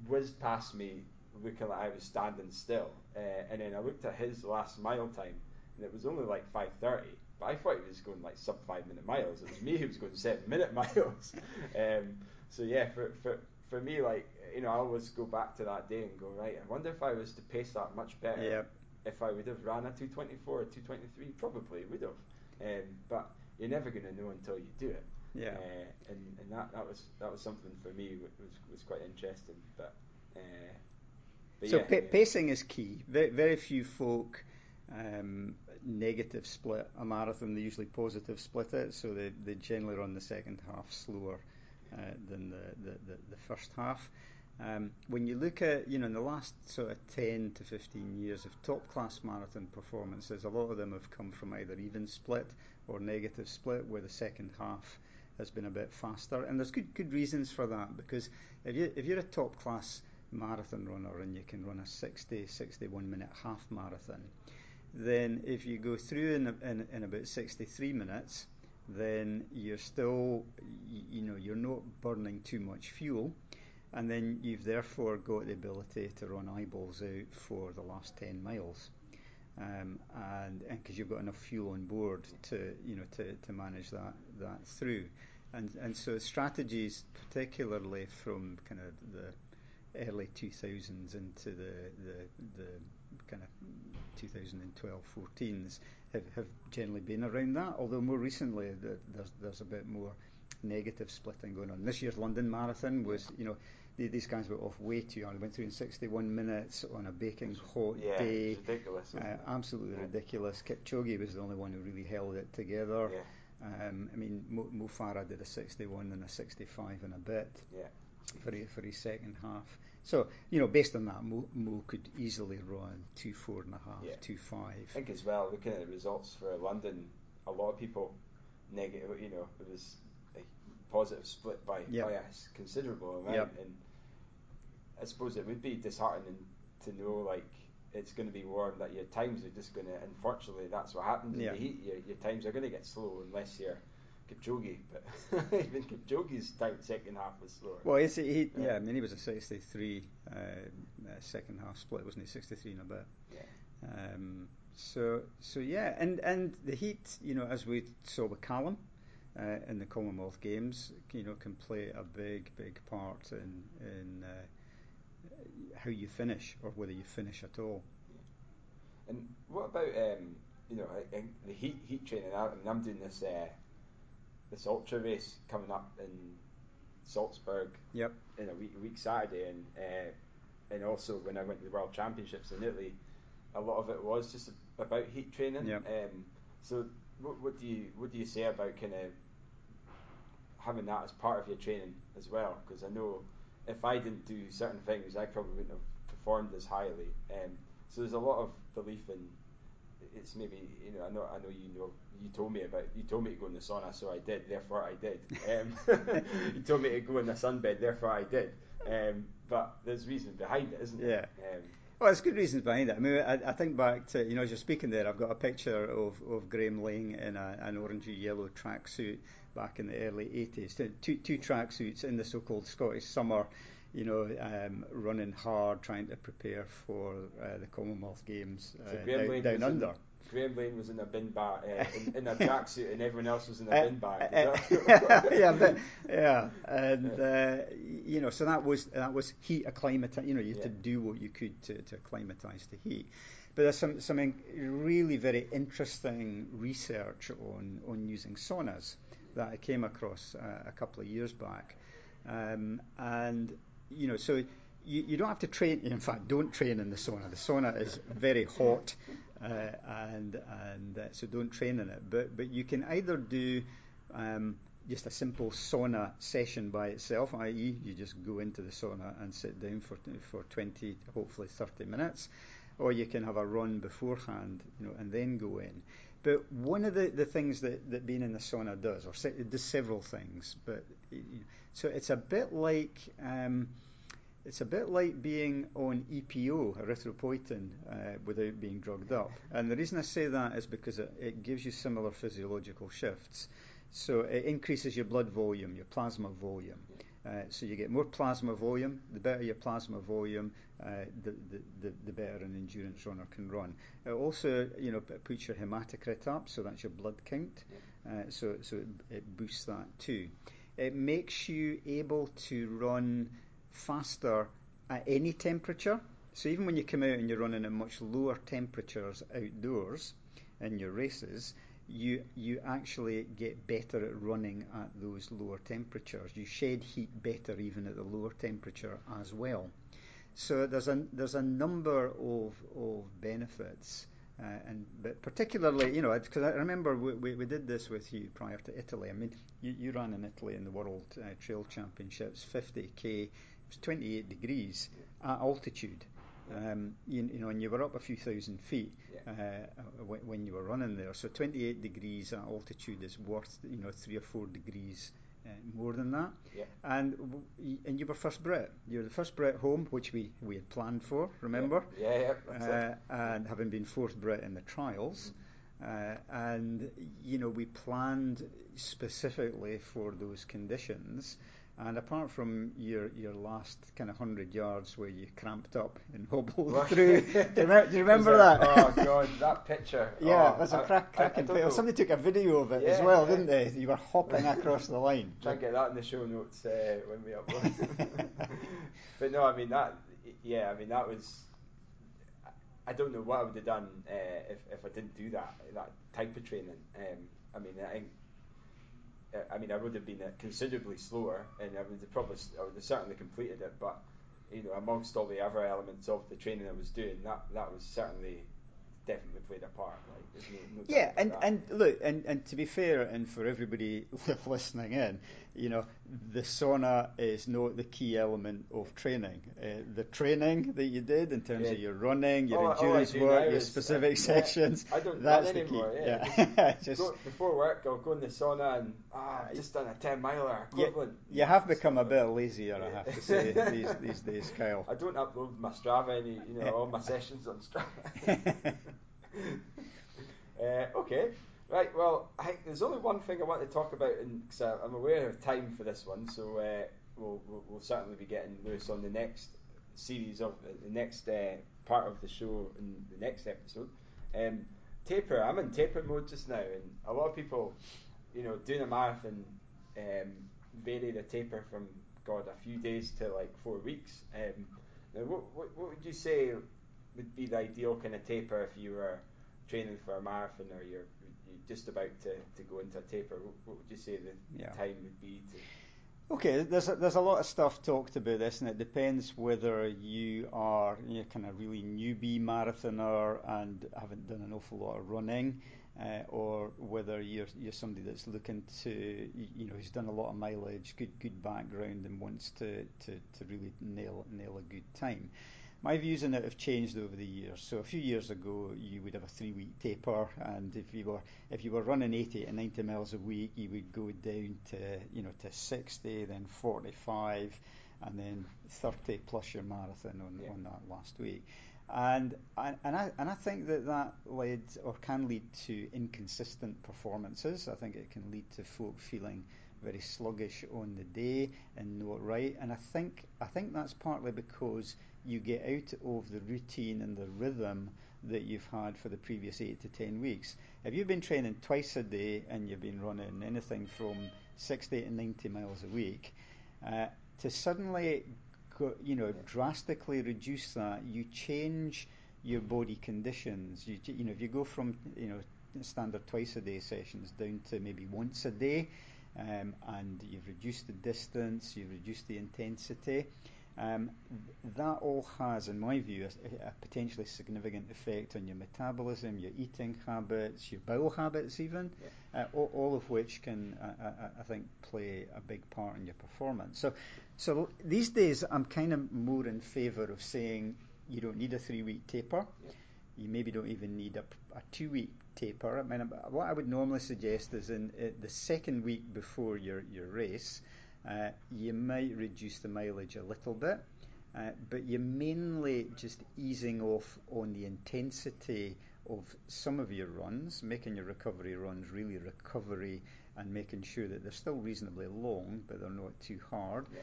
whizzed past me, looking like I was standing still. Uh, and then I looked at his last mile time, and it was only like 5:30. But I thought he was going like sub five minute miles. It was me who was going seven <laughs> minute miles. <laughs> um, so yeah, for for for me, like you know, I always go back to that day and go right. I wonder if I was to pace that much better. Yep. If I would have ran a 224 or 223, probably would have. Um, but you're never going to know until you do it. Yeah. Uh, and and that, that was that was something for me was was quite interesting. But, uh, but so yeah, yeah. pacing is key. Very, very few folk um, negative split a marathon. They usually positive split it, so they, they generally run the second half slower uh, than the, the, the, the first half. Um, when you look at, you know, in the last sort of 10 to 15 years of top class marathon performances, a lot of them have come from either even split or negative split, where the second half has been a bit faster. And there's good good reasons for that because if you if you're a top class marathon runner and you can run a 60 61 minute half marathon, then if you go through in, in, in about 63 minutes, then you're still, you know, you're not burning too much fuel, and then you've therefore got the ability to run eyeballs out for the last 10 miles. Um, and because you've got enough fuel on board to you know to, to manage that that through, and and so strategies, particularly from kind of the early 2000s into the the, the kind of 2012 14s have, have generally been around that. Although more recently there's there's a bit more negative splitting going on. This year's London Marathon was you know these guys were off way too early. Went through in 61 minutes on a baking hot yeah, day. ridiculous. Uh, absolutely yeah. ridiculous. Kipchoge was the only one who really held it together. Yeah. Um, I mean, Mo, Mo Farah did a 61 and a 65 in a bit yeah. for, his, for his second half. So, you know, based on that, Mo, Mo could easily run two four and a half, yeah. two five. I think as well, looking at the results for London, a lot of people negative. You know, it was a positive split by, yep. by a considerable amount, yep. and I suppose it would be disheartening to know like it's going to be warm that your times are just going to. Unfortunately, that's what happens in Yeah. the heat. Your, your times are going to get slow unless you're Kipchoge. But <laughs> even Kipchoge's time second half was slower. Well, it's, he, Yeah. yeah, I mean, he was a 63 uh, uh, second half split, wasn't he? 63 and a bit. Yeah. Um, so, so yeah, and and the heat, you know, as we saw with Callum uh, in the Commonwealth Games, you know, can play a big, big part in in uh, how you finish or whether you finish at all. And what about um, you know the heat heat training? I, I mean, I'm doing this uh, this ultra race coming up in Salzburg Yep. in a week, week Saturday, and uh, and also when I went to the World Championships in Italy, a lot of it was just about heat training. Yep. Um, so what, what do you what do you say about kind of having that as part of your training as well? Because I know if I didn't do certain things, I probably wouldn't have performed as highly. Um, so there's a lot of belief in it's maybe you know I know I know you know you told me about you told me to go in the sauna so I did therefore I did um, <laughs> you told me to go in the sunbed therefore I did um, but there's reasons behind it isn't there um, Well, there's good reasons behind it. I mean, I, I think back to, you know, as you're speaking there, I've got a picture of, of Graham Laing in a, an orangey yellow tracksuit back in the early 80s. Two, two tracksuits in the so-called Scottish summer, you know, um, running hard, trying to prepare for uh, the Commonwealth Games uh, so Graham down, down under. in, Graham Laing was in a bin bag uh, in, in a <laughs> tracksuit and everyone else was in a Uh, bin bag uh, that- <laughs> yeah, but, <laughs> yeah, and uh, you know, so that was that was heat acclimati You know, you had to do what you could to, to acclimatise to heat. But there's some some really very interesting research on on using saunas that I came across uh, a couple of years back, um, and you know, so you, you don't have to train. In fact, don't train in the sauna. The sauna is very hot, uh, and and uh, so don't train in it. But but you can either do um, just a simple sauna session by itself, i.e., you just go into the sauna and sit down for for 20, hopefully 30 minutes, or you can have a run beforehand, you know, and then go in. But one of the, the things that, that being in the sauna does, or se- it does several things, but so it's a bit like um, it's a bit like being on EPO, erythropoietin, uh, without being drugged up. And the reason I say that is because it, it gives you similar physiological shifts. So it increases your blood volume, your plasma volume. Uh, so you get more plasma volume. The better your plasma volume, uh, the, the, the, better an endurance runner can run. It also, you know, puts your hematocrit up, so that's your blood count. Uh, so so it, it boosts that too. It makes you able to run faster at any temperature. So even when you come out and you're running at much lower temperatures outdoors in your races, you you actually get better at running at those lower temperatures. You shed heat better even at the lower temperature as well. So there's a there's a number of of benefits, uh, and but particularly you know because I remember we, we, we did this with you prior to Italy. I mean you, you ran in Italy in the World uh, Trail Championships, 50k. It was 28 degrees at altitude. Um, you, you know, and you were up a few thousand feet uh, when, when you were running there. So 28 degrees at altitude is worth, you know, three or four degrees uh, more than that. Yeah. And w- and you were first Brit. You were the first Brit home, which we, we had planned for. Remember? yeah yeah it. Uh, and having been fourth Brit in the trials. Uh, and and you know we planned specifically for those conditions. And apart from your your last kind of hundred yards where you cramped up and <laughs> hobbled through, do you, remember, do you <laughs> remember that? <laughs> Oh god, that picture. yeah, oh, was a crack, cracking picture. Somebody took a video of it as well, yeah. didn't they? You were hopping across the line. Try and get that in the show notes uh, when we upload. but no, I mean that. Yeah, I mean that was. I don't know what I would have done uh, if if I didn't do that that type of training. Um, I mean, I think. I mean, I would have been considerably slower, and I would have probably, I would have certainly completed it. But you know, amongst all the other elements of the training I was doing, that that was certainly definitely played a part. Like, no, no Yeah, and, and look, and, and to be fair, and for everybody <laughs> listening in, you know, the sauna is not the key element of training. Uh, the training that you did in terms Yeah. of your running, your All I- all I endurance work, your is- specific yeah, sections, I don't that's the anymore, key. yeah. <laughs> Just, Go, before work, I'll go in the sauna and ah, I've just done a ten miler you, equivalent. you have become a bit lazier, I have to say, <laughs> these, these days, Kyle. I don't upload my Strava any, you know, all my sessions on Strava. <laughs> uh, okay, right. Well, I there's only one thing I want to talk about, and cause I, I'm aware of time for this one, so uh, we'll, we'll we'll certainly be getting Lewis on the next series of the next uh, part of the show in the next episode. Um, taper. I'm in taper mode just now, and a lot of people, you know, doing a marathon, um, vary the taper from God a few days to like four weeks. Um, now, what, what what would you say would be the ideal kind of taper if you were training for a marathon or you're, you're just about to, to go into a taper? What, what would you say the Yeah. time would be to? Okay, there's a, there's a lot of stuff talked about this, and it depends whether you are you know, kind of really newbie marathoner and haven't done an awful lot of running, uh, or whether you're you're somebody that's looking to you know who's done a lot of mileage, good good background, and wants to, to, to really nail nail a good time. My views on it have changed over the years. So a few years ago, you would have a three-week taper, and if you were if you were running 80 to 90 miles a week, you would go down to you know to 60, then 45, and then 30 plus your marathon on, Yeah. on that last week. And and and I and I think that that led or can lead to inconsistent performances. I think it can lead to folk feeling very sluggish on the day and not right. And I think I think that's partly because you get out of the routine and the rhythm that you've had for the previous eight to ten weeks. If you've been training twice a day and you've been running anything from 60 to 90 miles a week, uh, to suddenly you know drastically reduce that, you change your body conditions. You, you know if you go from you know standard twice a day sessions down to maybe once a day, um, and you've reduced the distance, you've reduced the intensity. Um, that all has, in my view, a, a potentially significant effect on your metabolism, your eating habits, your bowel habits, even, uh, all, all of which can, uh, I, I think, play a big part in your performance. So, so these days, I'm kind of more in favour of saying you don't need a three-week taper. Yeah. You maybe don't even need a, a two-week taper. I mean, what I would normally suggest is in uh, the second week before your, your race, uh, you might reduce the mileage a little bit, uh, but you're mainly just easing off on the intensity of some of your runs, making your recovery runs really recovery and making sure that they're still reasonably long, but they're not too hard. Yeah.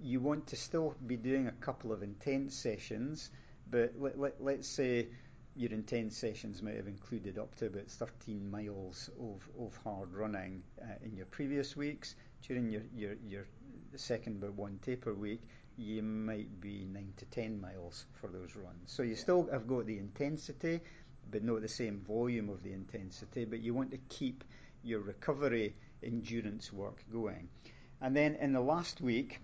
You want to still be doing a couple of intense sessions, but let, let, let's say your intense sessions might have included up to about 13 miles of, of hard running uh, in your previous weeks. During your, your, your second but one taper week, you might be 9 to 10 miles for those runs. So you still have got the intensity, but not the same volume of the intensity, but you want to keep your recovery endurance work going. And then in the last week,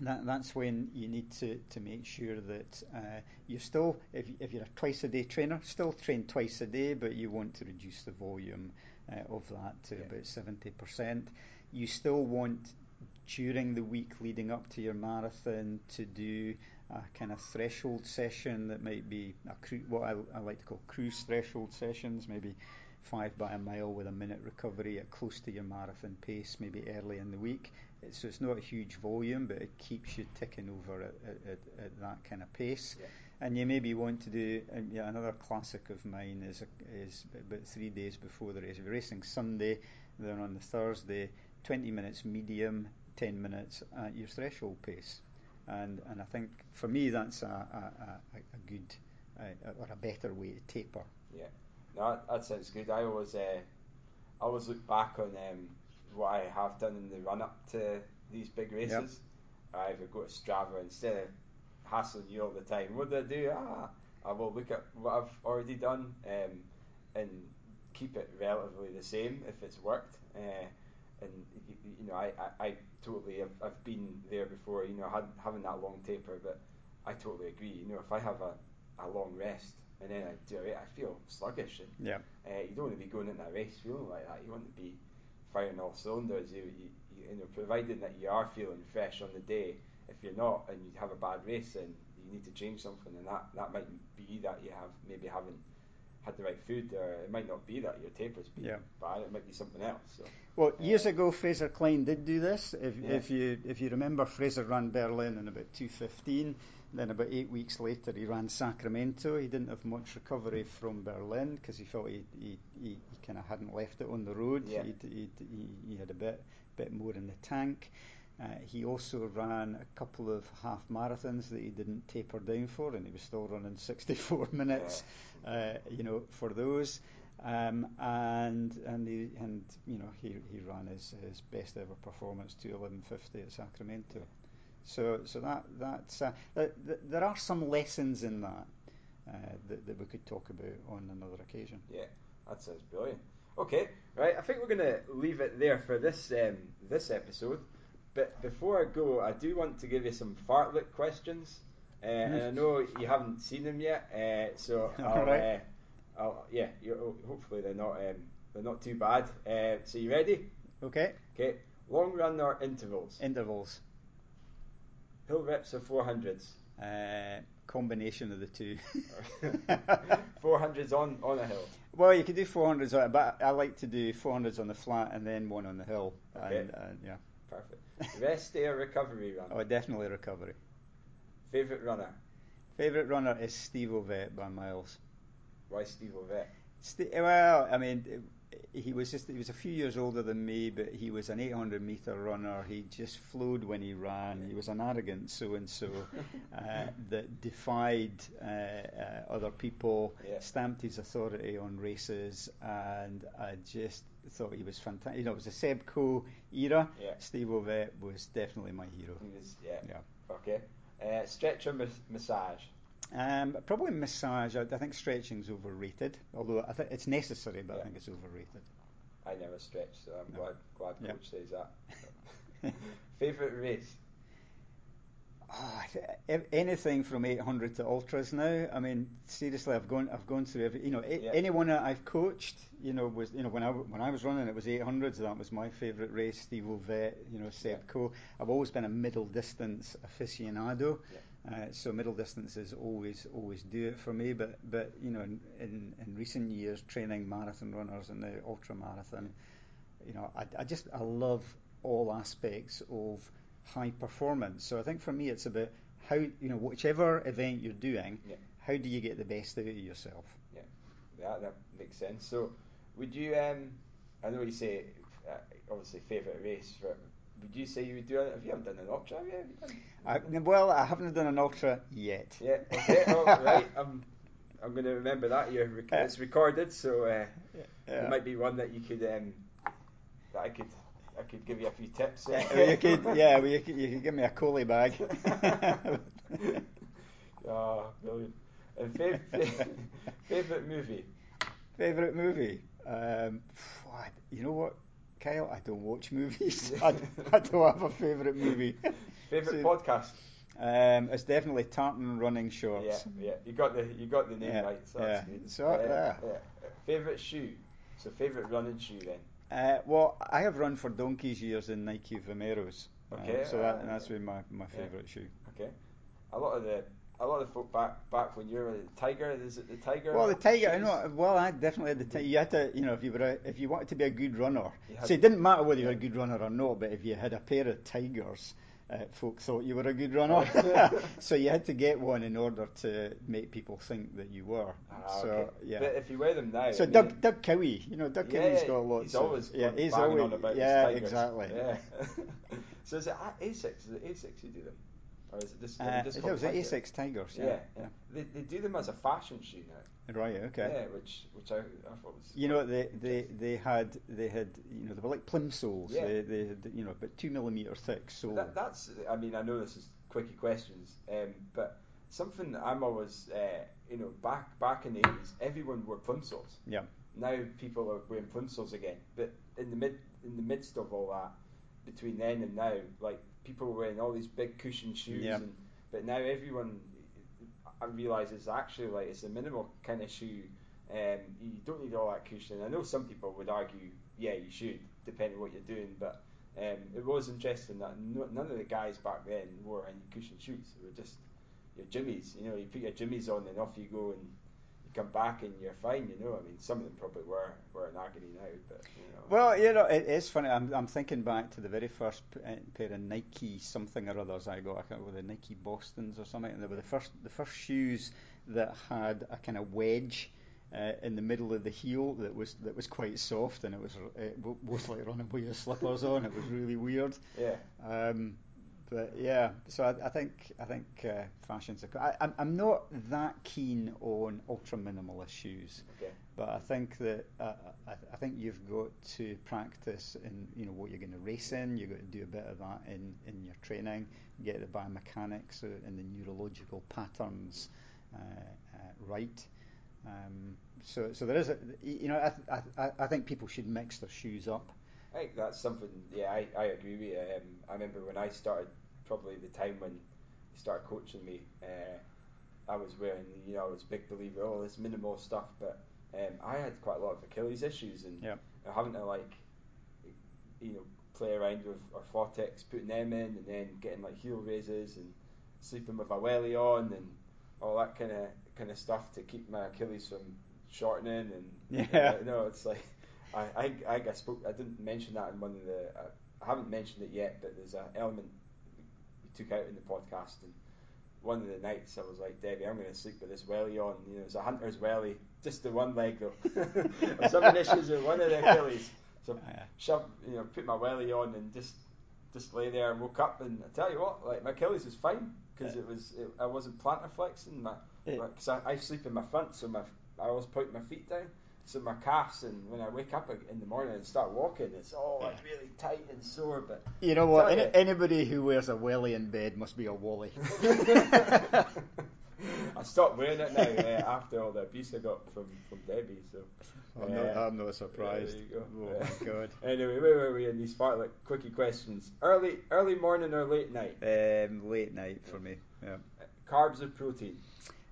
that, that's when you need to, to make sure that uh, you're still, if, if you're a twice a day trainer, still train twice a day, but you want to reduce the volume uh, of that to Yeah. about 70%. You still want during the week leading up to your marathon to do a kind of threshold session that might be a cru- what I, I like to call cruise threshold sessions, maybe five by a mile with a minute recovery at close to your marathon pace, maybe early in the week. It's- So it's not a huge volume, but it keeps you ticking over at, at, at, at that kind of pace. Yeah. and you maybe want to do yeah, another classic of mine is is about three days before the race. If you're racing Sunday, then on the Thursday, 20 minutes medium, 10 minutes at your threshold pace, and and I think for me that's a a, a, a good uh, or a better way to taper. Yeah, no, that, sounds good. I always uh, I always look back on um, what I have done in the run up to these big races. Yep. I either go to Strava instead of hassling you all the time. What do I do? Ah, I will look at what I've already done um, and keep it relatively the same if it's worked. Uh, and you know, I, I, I totally have I've been there before. You know, had, having that long taper, but I totally agree. You know, if I have a, a long rest and then I do it, I feel sluggish. And, yeah. Uh, you don't want to be going into a race feeling like that. You want to be firing all cylinders. You, you, you know, provided that you are feeling fresh on the day. If you're not and you have a bad race, then you need to change something, and that that might be that you have maybe haven't had the right food, or it might not be that your taper's been yeah. bad. It might be something else. So. Well, uh, years ago, Fraser Clyne did do this. If, yeah. if you if you remember, Fraser ran Berlin in about 2:15. Then about eight weeks later, he ran Sacramento. He didn't have much recovery from Berlin because he felt he he, he, he kind of hadn't left it on the road. Yeah. He'd, he'd, he, he had a bit bit more in the tank. Uh, he also ran a couple of half marathons that he didn't taper down for, and he was still running <laughs> 64 minutes, uh, you know, for those. Um, and and he and you know he he ran his, his best ever performance to 11:50 at Sacramento. So so that that's uh, there are some lessons in that, uh, that that we could talk about on another occasion. Yeah, that sounds brilliant. Okay, right. I think we're going to leave it there for this um, this episode. But before I go, I do want to give you some fartlek questions, uh, and I know you haven't seen them yet. Uh, so <laughs> I'll, right. uh, I'll, yeah, hopefully they're not um, they're not too bad. Uh, so you ready? Okay. Okay. Long run or intervals? Intervals. Hill reps or four hundreds? Uh, combination of the two. <laughs> 400s on, on a hill. Well, you could do 400s, but I like to do 400s on the flat and then one on the hill. Okay. And, uh, yeah. Perfect. Rest day or recovery run? Oh, definitely recovery. Favorite runner? Favorite runner is Steve Ovett by miles. Why Steve Ovett? St- well, I mean, he was just he was a few years older than me, but he was an 800 meter runner. He just flowed when he ran. He was an arrogant so and so that defied uh, uh, other people, yeah. stamped his authority on races, and I just thought he was fantastic. You know, it was the Seb Coe era. Yeah. Steve Ovett was definitely my hero. He was, yeah. yeah. Okay. Uh, stretch or massage? Um, probably massage. I, I think stretching's overrated, although I think it's necessary, but yeah. I think it's overrated. I never stretch, so I'm no. glad glad coach says that. <laughs> <laughs> Favorite race? Oh, anything from 800 to ultras now. I mean, seriously, I've gone I've gone through every. You know, yep. anyone that I've coached, you know, was you know when I when I was running, it was 800s. That was my favourite race. Steve Ovett, you know, Seb yep. Coe. I've always been a middle distance aficionado. Yep. Uh, so middle distances always always do it for me. But but you know in, in, in recent years training marathon runners and the ultra marathon, you know I, I just I love all aspects of high performance. So I think for me it's about how you know whichever event you're doing, yeah. how do you get the best out of yourself? Yeah, yeah that makes sense. So would you um I know you say uh, obviously favourite race for would you say you would do it? Have you ever done an ultra? Have you? I, well, I haven't done an ultra yet. Yeah. Okay. <laughs> oh, right. I'm. I'm going to remember that. You're rec- it's recorded, so uh, yeah. it might be one that you could um, that I could I could give you a few tips. Yeah, you could, yeah, well, you could, you could give me a collie bag. oh, <laughs> brilliant. And fav- <laughs> favorite movie? Favorite movie? Um, you know what? Kyle, I don't watch movies. <laughs> I, I, don't have a favourite movie. Favourite so, podcast? Um, it's definitely Tartan Running Shorts. Yeah, yeah. You got the you got the name yeah, right. So yeah. that's good. So, uh, yeah. yeah. Favourite shoe? So favourite running shoe then? Uh, well, I have run for donkey's years in Nike Vomeros. Okay. Uh, so that, that's been my, my favourite shoe. Okay. A lot of the a lot of folk back back when you were a tiger. Is it the tiger? Well, the tiger. I know. Well, I definitely had the tiger. You had to, you know, if you were a, if you wanted to be a good runner, so it didn't matter whether you were a good runner or not. But if you had a pair of tigers, uh, folk thought you were a good runner. <laughs> <laughs> so you had to get one in order to make people think that you were. Ah, so okay. yeah. But if you wear them now, So I mean, Doug, Doug Cowie, you know, Doug Yeah, Cowie's got lots he's of always yeah, banging he's always yeah, exactly. Yeah. <laughs> so is it at Asics? Is it Asics you do them, or is it they Uh, just it was Tigers? Asics Tigers. Yeah, Yeah, yeah. They, they do them as a fashion shoe now. Right. Okay. Yeah, which which I, I thought was You know, they, they, they had they had you know they were like plimsolls. Yeah. They, they had you know about two millimeter thick sole. That, that's I mean I know this is quickie questions, um, but something that I'm always uh, you know back back in the eighties everyone wore plimsolls. yeah. Now people are wearing plimsolls again, but in the mid in the midst of all that, between then and now, like people were wearing all these big cushion shoes, Yeah. and but now everyone it's actually like it's a minimal kind of shoe. Um, you don't need all that cushion. I know some people would argue, yeah, you should, depending on what you're doing, but um, it was interesting that no, none of the guys back then wore any cushion shoes. They were just your jimmies. You know, you put your jimmies on and off you go, and come back and you're fine. You know, I mean, some of them probably were were an agony now, but you know. Well, you know, it is funny. I'm, I'm thinking back to the very first uh, pair of Nike something or others I got. I can't remember the Nike Boston's or something. And they were the first the first shoes that had a kind of wedge. Uh, in the middle of the heel that was that was quite soft and it was uh, w- was like running with your slippers on. It was really weird. yeah, Um, but yeah, so I, I think I think uh, fashion's. A, I, I'm I'm not that keen on ultra minimalist shoes, okay, but I think that uh, I, I think you've got to practice in you know what you're going to race in. You've got to do a bit of that in, in your training, get the biomechanics and the neurological patterns uh, uh, right. Um, so so there is a you know I, I I think people should mix their shoes up. I think that's something. Yeah, I, I agree with you. Um, I remember when I started, probably the time when you started coaching me, uh, I was wearing, you know, I was a big believer all this minimal stuff, but um, I had quite a lot of Achilles issues and Yep. having to like, you know, play around with our putting them in, and then getting like heel raises and sleeping with a welly on and all that kind of kind of stuff to keep my Achilles from shortening and <laughs> Yeah. you know, it's like I I I, I spoke I didn't mention that in one of the uh, I haven't mentioned it yet, but there's an element we took out in the podcast and one of the nights I was like, Debbie, I'm going to sleep with this welly on. You know, it's a hunter's welly, just the one leg though. <laughs> Having issues with one of the Achilles. So Yeah. shove, you know, put my welly on and just just lay there and woke up and I tell you what, like my Achilles was fine because it was it, I wasn't plantar flexing my because I, I sleep in my front, so my I always point my feet down. So my calves and when I wake up in the morning and start walking, it's all like really tight and sore. But You know what? Any, you. anybody who wears a welly in bed must be a wally. <laughs> I stopped wearing it now uh, <laughs> after all the abuse I got from, from Debbie. So I'm, uh, not, I'm not surprised. There you go. Oh my <laughs> god. Anyway, where were we in these part like quickie questions? Early early morning or late night? Um, late night for me. Yeah. Carbs or protein?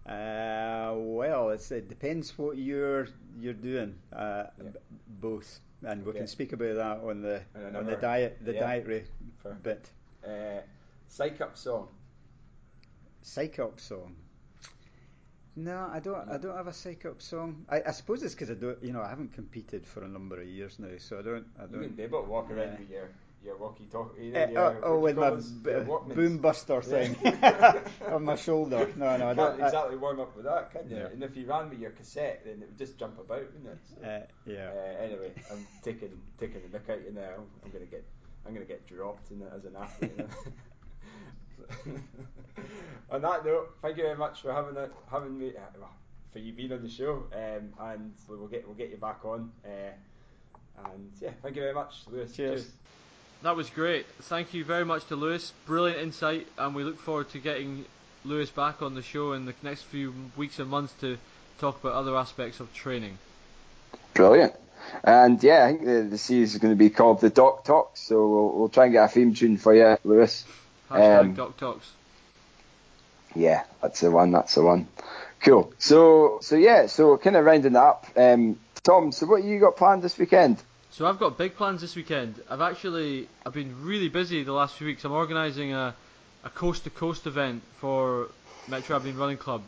Uh, well, it's, it depends what you're you're doing. Uh, Yeah. b- both, and we can speak about that on the On the diet the yeah. dietary Fair. bit. Uh, psych up song. Psych up song. No, I don't. I don't have a psych up song. I, I suppose it's because I don't. You know, I haven't competed for a number of years now, so I don't. I You don't. wouldn't be able walk around Yeah. with your your walkie talkie. Eh, oh, oh, with my b- boom buster thing <laughs> <laughs> on my shoulder. No, no, I don't. can't I- exactly warm up with that, can you? Yeah. And if you ran with your cassette, then it would just jump about, wouldn't it? So, uh, yeah. uh, anyway, I'm taking taking the mick out you now. I'm gonna get I'm gonna get dropped in it as an athlete. you <laughs> on that note, thank you very much for having it, having me uh, for you being on the show, um, and we'll get we'll get you back on. Uh, and yeah, thank you very much, Lewis. Cheers. That was great. Thank you very much to Lewis. Brilliant insight, and we look forward to getting Lewis back on the show in the next few weeks and months to talk about other aspects of training. Brilliant. And yeah, I think the, the series is going to be called the Doc Talks, so we'll, we'll try and get a theme tune for you, Lewis. Hashtag Um, Doc Talks. Yeah, that's the one. That's the one. Cool. So, so yeah, so kind of rounding up. Um, Tom, so what you got planned this weekend? So I've got big plans this weekend. I've actually I've been really busy the last few weeks. I'm organising a a coast to coast event for Metro Aberdeen Running Club.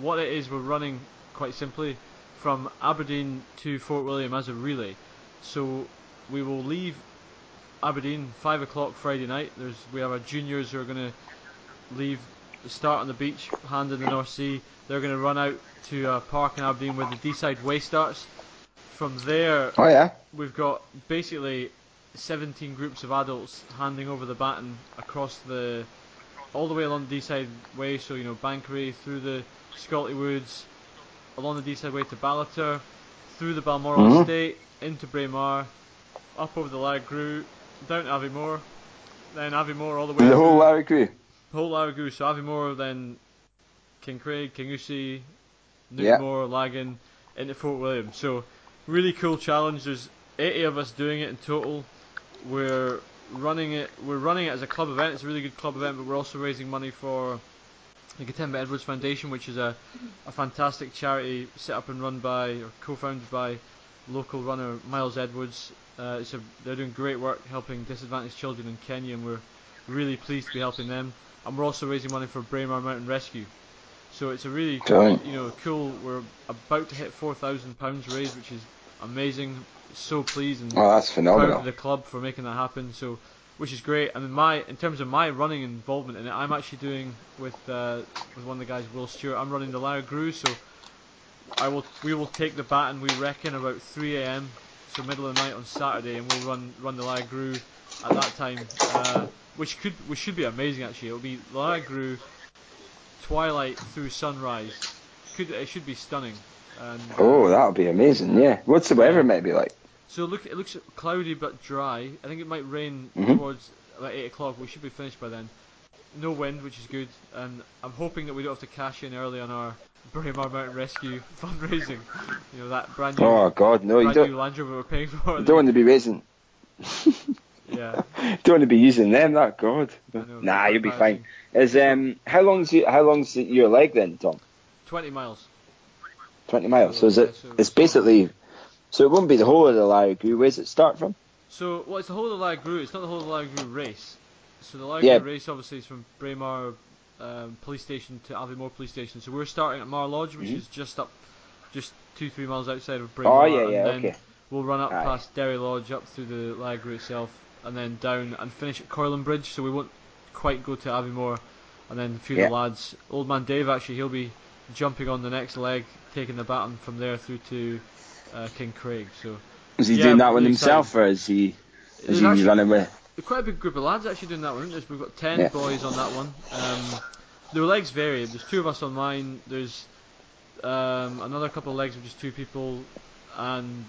What it is, we're running quite simply from Aberdeen to Fort William as a relay. So we will leave Aberdeen, five o'clock Friday night. There's we have our juniors who are going to leave, start on the beach, hand in the North Sea. They're going to run out to a park in Aberdeen where the Deeside Way starts. From there, Oh yeah. we've got basically 17 groups of adults handing over the baton across the all the way along the Deeside Way. So you know Banchory through the Scolty Woods, along the Deeside Way to Ballater, through the Balmoral Mhm. Estate into Braemar, up over the Lairig Ghru, down to Aviemore, then Aviemore all the way The whole crew. whole Lairig Ghru. So Aviemore, then Kincraig, Kingussie, Yeah. Newtonmore, Laggan, into Fort William. So really cool challenge. There's 80 of us doing it in total. We're running it. We're running it as a club event. It's a really good club event, but we're also raising money for the Gatemba Edwards Foundation, which is a, a fantastic charity set up and run by or co-founded by local runner Miles Edwards. Uh, a, they're doing great work helping disadvantaged children in Kenya, and we're really pleased to be helping them. And we're also raising money for Braemar Mountain Rescue. So it's a really Brilliant. you know cool. We're about to hit four thousand pounds raised, which is amazing. So pleased and Oh, that's proud phenomenal. of the club for making that happen. So, which is great. I mean, my in terms of my running involvement in it, I'm actually doing with uh, with one of the guys, Will Stewart. I'm running the Lairig Ghru, so I will we will take the baton. We reckon about 3 a.m. So middle of the night on Saturday, and we'll run run the Lairig Ghru at that time, uh, which could which should be amazing actually. It'll be Lairig Ghru, twilight through sunrise. Could it should be stunning. And, Oh, that'll be amazing. Yeah. What's the weather maybe like? so look, it looks cloudy but dry. I think it might rain Mhm. towards about eight o'clock. We should be finished by then. No wind, which is good, and I'm hoping that we don't have to cash in early on our Braemar Mountain Rescue <laughs> fundraising. You know that brand new, Oh God, no! You don't. Land Rover we're paying for. You don't want to be raising. <laughs> Yeah, <laughs> don't want to be using them. That God. Know, Nah, you'll be fine. Is um how long's you, how long's your leg then, Tom? Twenty miles. Twenty miles. So is Yeah, it? so- It's basically. So it won't be the whole of the Larry Where's it start from? So, well, it's the whole of the Lairig Ghru. It's not the whole of the Lairig Ghru race. So the Lairig Ghru Yeah. race obviously is from Braemar um, police station to Aviemore police station. So we're starting at Mar Lodge, which Mhm. is just up, just two three miles outside of Braemar. Oh yeah, and yeah, then okay. We'll run up Aye. past Derry Lodge, up through the Lairig Ghru itself, and then down and finish at Coylumbridge. So we won't quite go to Aviemore, and then a few Yeah. of the lads. Old man Dave actually, he'll be jumping on the next leg, taking the baton from there through to uh, Kincraig. So Is he Yeah, doing that one himself, or is he is There's he actually- running with? quite a big group of lads actually doing that one. There's, we've got ten Yeah. boys on that one. Um, the legs vary. There's two of us on mine. There's um, another couple of legs with just two people, and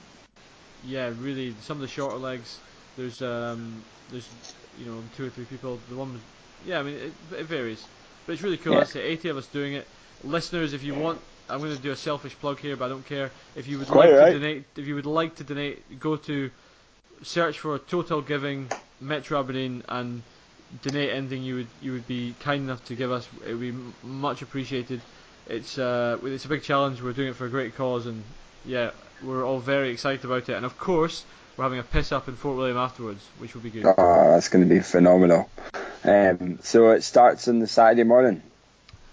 yeah, really some of the shorter legs. There's um, there's you know two or three people. The one, yeah, I mean it, it varies, but it's really cool. Yeah. I say 80 of us doing it. Listeners, if you want. I'm going to do a selfish plug here, but I don't care. If you would Quite like right. to donate, if you would like to donate, go to search for Total Giving Metro Aberdeen and donate anything you would you would be kind enough to give us. It would be much appreciated. It's uh, it's a big challenge. We're doing it for a great cause, and yeah, we're all very excited about it. And of course, we're having a piss up in Fort William afterwards, which will be good. Oh, that's going to be phenomenal. Um, so it starts on the Saturday morning,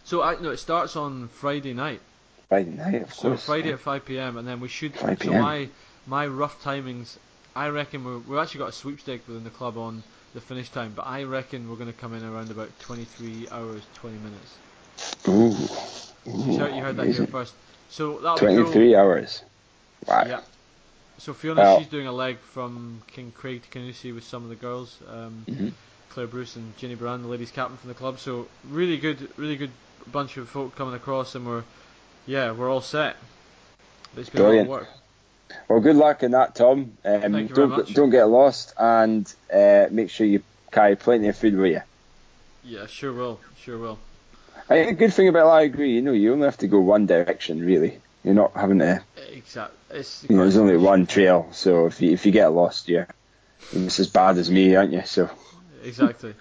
So I no, it starts on Friday night. Friday night, of So course. Friday at 5 p.m. and then we should. 5 p.m. So my my rough timings, I reckon we're, we've actually got a sweepstake within the club on the finish time, but I reckon we're going to come in around about 23 hours 20 minutes. Ooh, You heard, you heard that here first. So that'll be cool. hours. Wow. Yeah. So Fiona, Well- she's doing a leg from Kincraig to Kingussie with some of the girls. Um, Mhm. Claire Bruce and Ginny Brand, the ladies captain from the club. So really good, really good bunch of folk coming across, and we're yeah, we're all set. It's been Brilliant. a lot of work. Well, good luck in that, Tom. Um, Thank you very don't much. don't get lost, and uh, make sure you carry plenty of food with you. Yeah, sure will, sure will. I think the good thing about I agree, you know, you only have to go one direction really. You're not having to, Exact. It's you know, there's only one trail, so if you if you get lost, you're just as bad as me, aren't you? So exactly.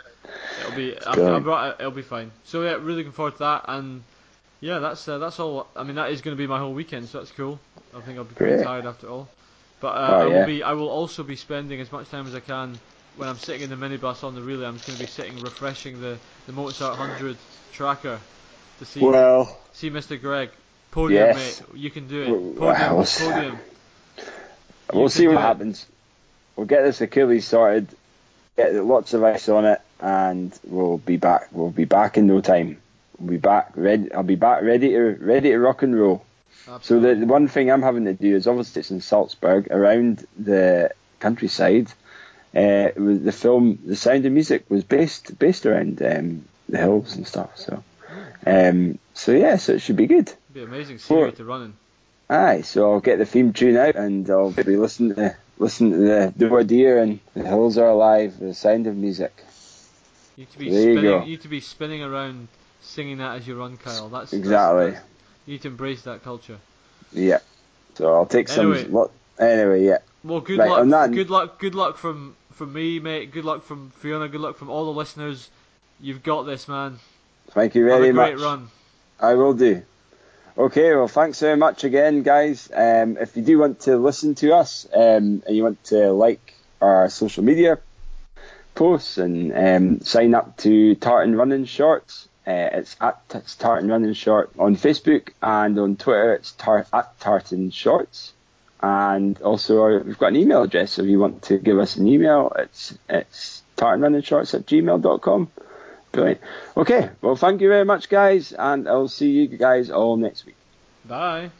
It'll be. I, I Brilliant. brought. It'll be fine. So yeah, really looking forward to that, and yeah, that's uh, that's all. I mean, that is going to be my whole weekend, so that's cool. I think I'll be pretty Great. tired after all. But uh, Oh, I will yeah. be. I will also be spending as much time as I can when I'm sitting in the minibus on the relay. I'm just going to be sitting refreshing the the Mozart 100 tracker to see well, see Mr. Greg. Podium, Yes. mate. You can do it. Well, Podium, well, podium. we'll see what do it. happens. We'll get this Achilles sorted, get lots of ice on it, and we'll be back. We'll be back in no time. We'll be back ready. I'll be back ready to ready to rock and roll. Absolutely. So the, the one thing I'm having to do is obviously it's in Salzburg, around the countryside. Uh, the film The Sound of Music was based based around um, the hills and stuff. So, um, so yeah, so it should be good. It'd be amazing series to run in. Aye, so I'll get the theme tune out and I'll be listening to listen to the Do Deer and The Hills Are Alive, The Sound of Music. You need to be There you spinning. go. You need to be spinning around, singing that as you run, Kyle. That's Exactly. that's- you need to embrace that culture. Yeah. So I'll take some. Anyway. What? Anyway, yeah. Well, good Right, luck. that- Good luck. Good luck from from me, mate. Good luck from Fiona. Good luck from all the listeners. You've got this, man. Thank you Have very a great much. run. I will do. Okay, well, thanks very much again, guys. Um, if you do want to listen to us um, and you want to like our social media posts and um, sign up to Tartan Running Shorts, uh, it's at it's Tartan Running Short on Facebook and on Twitter it's tar- at Tartan Shorts. And also, our, we've got an email address. So if you want to give us an email, it's it's tartanrunningshorts at gmail.com. Brilliant. Okay, well, thank you very much, guys, and I'll see you guys all next week. Bye.